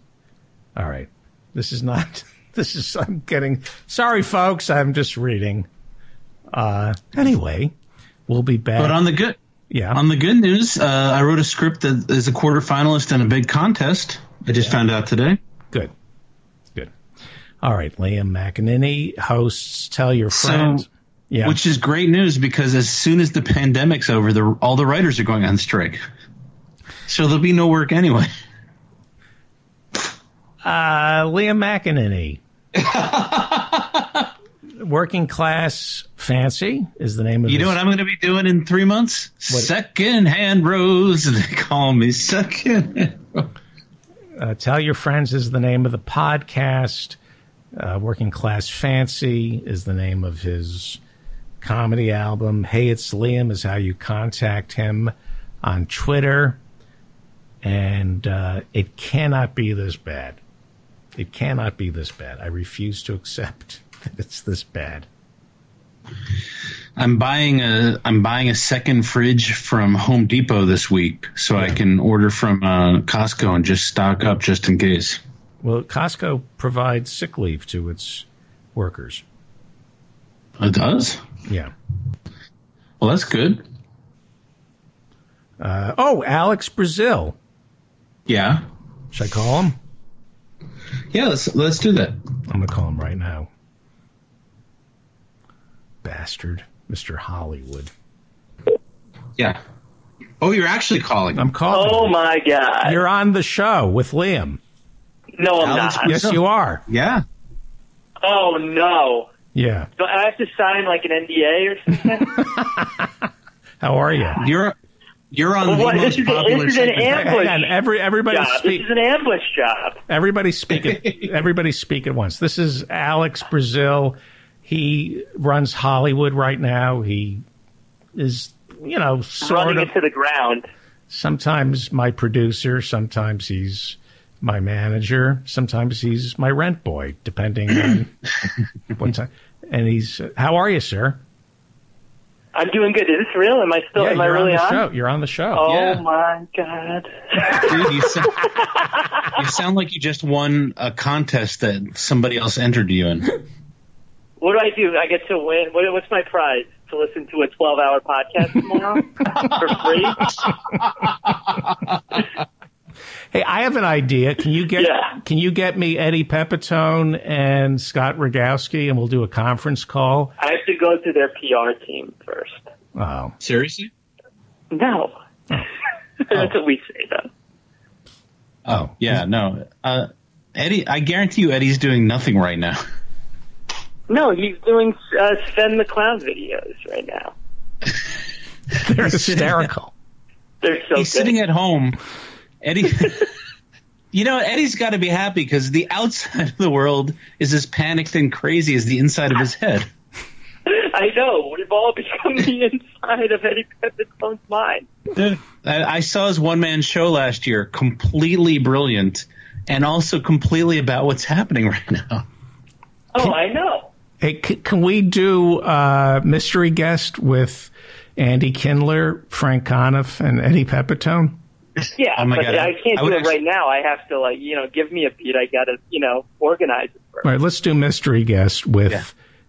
all right. This is not. (laughs) This is. I'm getting. Sorry, folks. I'm just reading. Uh. Anyway, we'll be back. But on the good, yeah. on the good news, uh, I wrote a script that is a quarter finalist in a big contest. I just found out today. Good. Good. All right. Liam McEneaney hosts Tell Your So- Friends. yeah. Which is great news because as soon as the pandemic's over, the, all the writers are going on strike. So there'll be no work anyway. uh, Liam McEneaney. (laughs) Working Class Fancy is the name of You know what I'm going to be doing in three months? Second hand rose. They call me second. uh, Tell Your Friends is the name of the podcast. Uh, Working Class Fancy is the name of his comedy album. Hey, it's Liam is how you contact him on Twitter. And uh, it cannot be this bad. It cannot be this bad. I refuse to accept (laughs) that it's this bad. I'm buying a I'm buying a second fridge from Home Depot this week so I can order from uh, Costco and just stock up just in case. Well, Costco provides sick leave to its workers. It does. Yeah. Well, that's good. Uh, oh, Alex Brazil. Yeah. Should I call him? Yeah. Let's let's do that. I'm going to call him right now. Bastard. Mr. Hollywood. Yeah. Oh, you're actually calling. I'm calling. Oh my god! You're on the show with Liam. no, I'm Alex not. Yes, you are. Yeah. Oh no! Yeah. Do I have to sign like an NDA or something? (laughs) How are you? You're you're on What, the this most is a- popular. this is an segment. amp- Hang on. Every everybody job. speak. This is an ambush job. Everybody speak it. (laughs) Everybody speak at once. This is Alex Brazil. He runs Hollywood right now. He is, you know, sort Running of. into the ground. Sometimes my producer. Sometimes he's my manager. Sometimes he's my rent boy, depending on (laughs) what time. And he's. How are you, sir? I'm doing good. Is this real? Am I still? yeah, am I you're really on the on? show. You're on the show. Oh Yeah. my god! Dude, you sound, (laughs) you sound like you just won a contest that somebody else entered you in. What do I do? I get to win. What, what's my prize? To listen to a 12-hour podcast tomorrow (laughs) for free? (laughs) Hey, I have an idea. Can you get Yeah. can you get me Eddie Pepitone and Scott Rogowsky, and we'll do a conference call? I have to go to their PR team first. Oh, Seriously? No, (laughs) that's what we say though. Oh, yeah, no. Uh, Eddie, I guarantee you Eddie's doing nothing right now. No, he's doing uh, Sven the Clown videos right now. (laughs) they're hysterical. They're so He's good. sitting at home. Eddie, (laughs) you know, Eddie's got to be happy because the outside of the world is as panicked and crazy as the inside of his head. (laughs) I know. We've all become the (laughs) inside of Eddie Pepitone's mind. I, I saw his one man show last year, completely brilliant, and also completely about what's happening right now. Oh, I know. Hey, c- can we do uh, mystery guest with Andy Kindler, Frank Conniff, and Eddie Pepitone? Yeah, Oh my but God, I I- can't I do it actually- right now. I have to like you know give me a beat. I gotta you know organize it first. All right, let's do mystery guest with Yeah.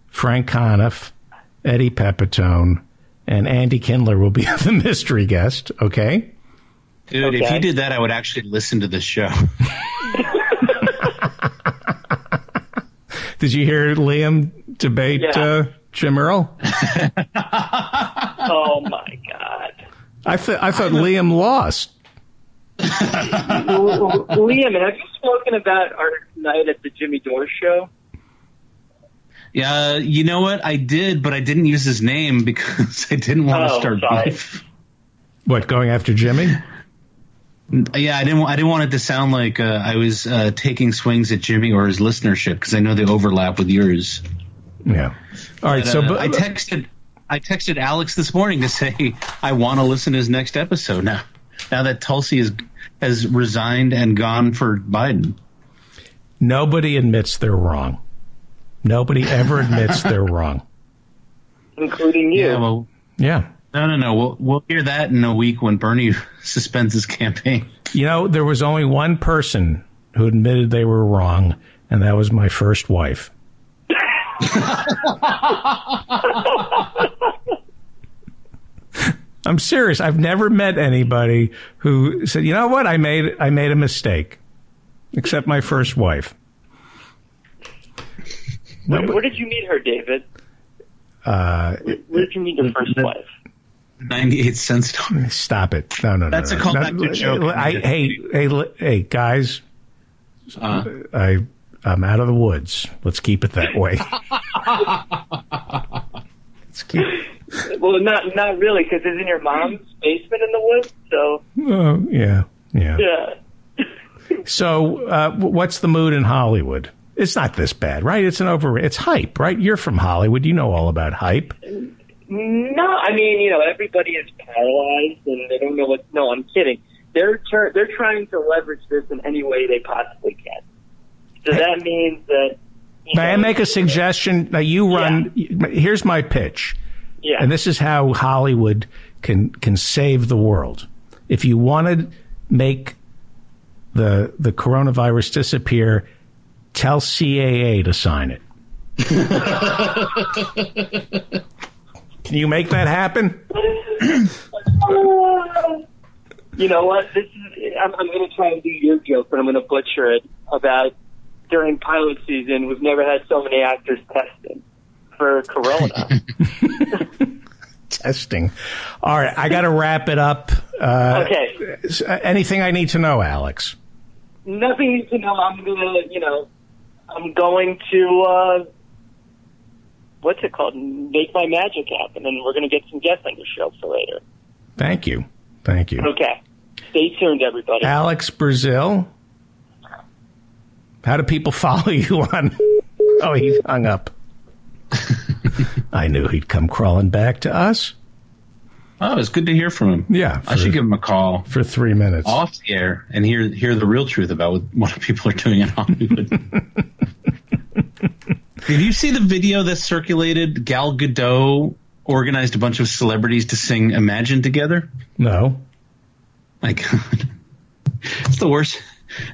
Frank Conniff, Eddie Pepitone, and Andy Kindler will be (laughs) the mystery guest. Okay. Dude, if you did that, I would actually listen to this show. (laughs) Did you hear Liam debate Yeah. uh, Jim Earl? (laughs) Oh my god, I thought I thought Liam lost. (laughs) Liam, have you spoken about our night at the Jimmy Dore show? Yeah, you know what? I did, but I didn't use his name because (laughs) I didn't want to Oh, start sorry. beef. What going after Jimmy? Yeah, I didn't. I didn't want it to sound like uh, I was uh, taking swings at Jimmy or his listenership because I know they overlap with yours. Yeah. All right. But, so, uh, but, I texted. I texted Alex this morning to say I want to listen to his next episode now. Now that Tulsi is, has resigned and gone for Biden. nobody admits they're wrong. Nobody ever admits (laughs) they're wrong. including you. Yeah, well, Yeah. no, no, no. We'll we'll hear that in a week when Bernie (laughs) suspends his campaign. You know, there was only one person who admitted they were wrong, and that was my first wife. (laughs) I'm serious. I've never met anybody who said, "You know what? I made I made a mistake." Except my first wife. where, where did you meet her, David? Uh, Where did you meet your first wife? Ninety-eight cents. stop it! No, no, no. That's no, a callback no. to joke. I, hey, hey, hey, guys! Uh, I I'm out of the woods. Let's keep it that way. (laughs) Let's keep. Well, not not really, because it's in your mom's basement in the woods. So Oh, yeah, yeah. yeah. So, uh, what's the mood in Hollywood? It's not this bad, right? It's an over. It's hype, right? You're from Hollywood. You know all about hype. No, I mean, you know, everybody is paralyzed and they don't know what. No, I'm kidding. They're tur- they're trying to leverage this in any way they possibly can. So that means that. May I make a suggestion? Now, you run. Here's my pitch, Yeah. and this is how Hollywood can can save the world. If you want to make the the coronavirus disappear, tell CAA to sign it. (laughs) Can you make that happen? (clears throat) you know what? This is. I'm, I'm going to try and do your joke, but I'm going to butcher it. About during pilot season, we've never had so many actors tested for corona. (laughs) Testing. All right, I got to wrap it up. Uh, okay. anything I need to know, Alex? Nothing you need to know. I'm gonna, you know, I'm going to. uh What's it called? Make my magic happen, and we're going to get some guests on your show for later. Thank you. Thank you. Okay. Stay tuned, everybody. Alex Brazil. How do people (laughs) follow you on? Oh, he's hung up. (laughs) I knew he'd come crawling back to us. oh, it's good to hear from him. Yeah, I should give him a call For three minutes. off the air and hear hear the real truth about what, what people are doing in Hollywood. (laughs) Did you see the video that circulated? Gal Gadot organized a bunch of celebrities to sing "Imagine" together. No. My God, it's the worst.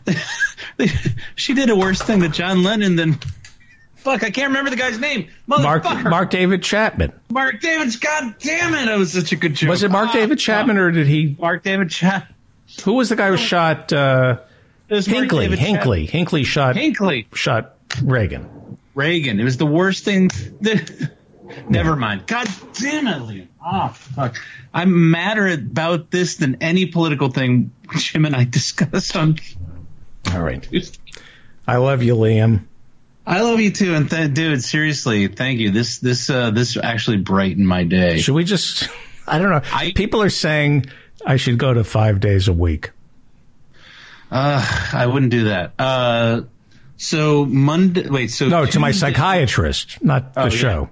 (laughs) she did a worse thing to John Lennon than. Fuck, I can't remember the guy's name. Mark Mark David Chapman. Mark David. God damn it! That was such a good joke. Was it Mark Ah, David Chapman or did he? Mark David Chapman. Who was the guy who shot uh, It was Mark Hinckley? David Hinckley. Hinckley shot Hinckley. shot Reagan. Reagan. It was the worst thing. That, (laughs) never mind. God damn it, Liam. Ah, fuck. I'm madder about this than any political thing (laughs) Jim and I discussed on. All right. I love you, Liam. I love you too, and th- dude, seriously, thank you. This this uh, this actually brightened my day. Should we just? (laughs) I don't know. I- People are saying I should go to five days a week. Uh, I wouldn't do that. Uh, so Monday. Wait. So No, to my psychiatrist, not the Oh, yeah. show.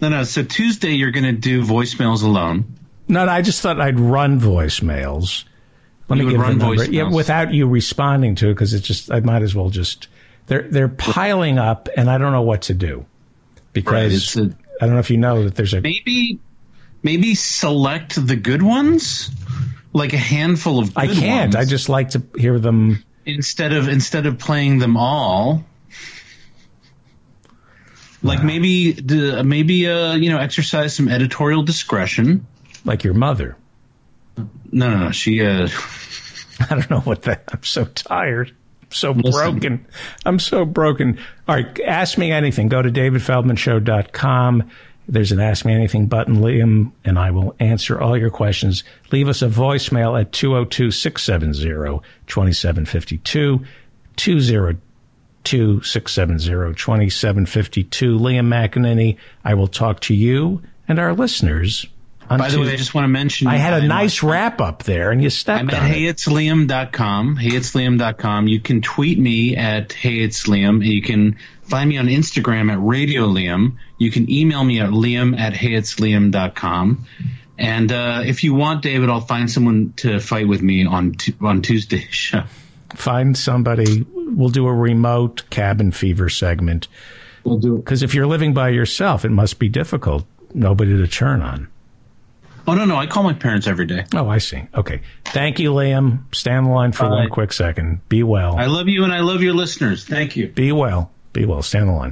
No, no. So Tuesday you're going to do voicemails alone. No, no, I just thought I'd run voicemails. Let You me give run the number. voicemails? Yeah, without you responding to it, because it's just I might as well just they're they're piling up, and I don't know what to do because Right, it's I don't know if you know that there's a maybe maybe select the good ones, like a handful of. Good I can't. Ones, I just like to hear them. instead of instead of playing them all. Like maybe maybe uh you know exercise some editorial discretion. Like your mother. No, no, no. She uh (laughs) I don't know what that. I'm so tired. So Listen. broken. I'm so broken. All right, ask me anything. Go to davidfeldmanshow.com. There's an Ask Me Anything button, Liam, and I will answer all your questions. Leave us a voicemail at 202 670 2752. 202 670 2752. Liam McEneaney, I will talk to you and our listeners. By the way, I just want to mention I had a nice wrap up there, and you stepped I'm at on it. heyitsliam.com. Heyitsliam.com. You can tweet me at heyitsliam. You can find me on Instagram at Radio Liam. You can email me at liam at heyitsliam.com. And uh, if you want, David, I'll find someone to fight with me on t- on Tuesday (laughs) show. find somebody. We'll do a remote cabin fever segment. We'll do it. Because if you're living by yourself, it must be difficult. Nobody to turn on. Oh no, no, I call my parents every day. Oh, I see. Okay. Thank you, Liam. Stay on the line for Bye. one quick second. Be well. I love you and I love your listeners. Thank you. Be well. Be well. Stay on the line.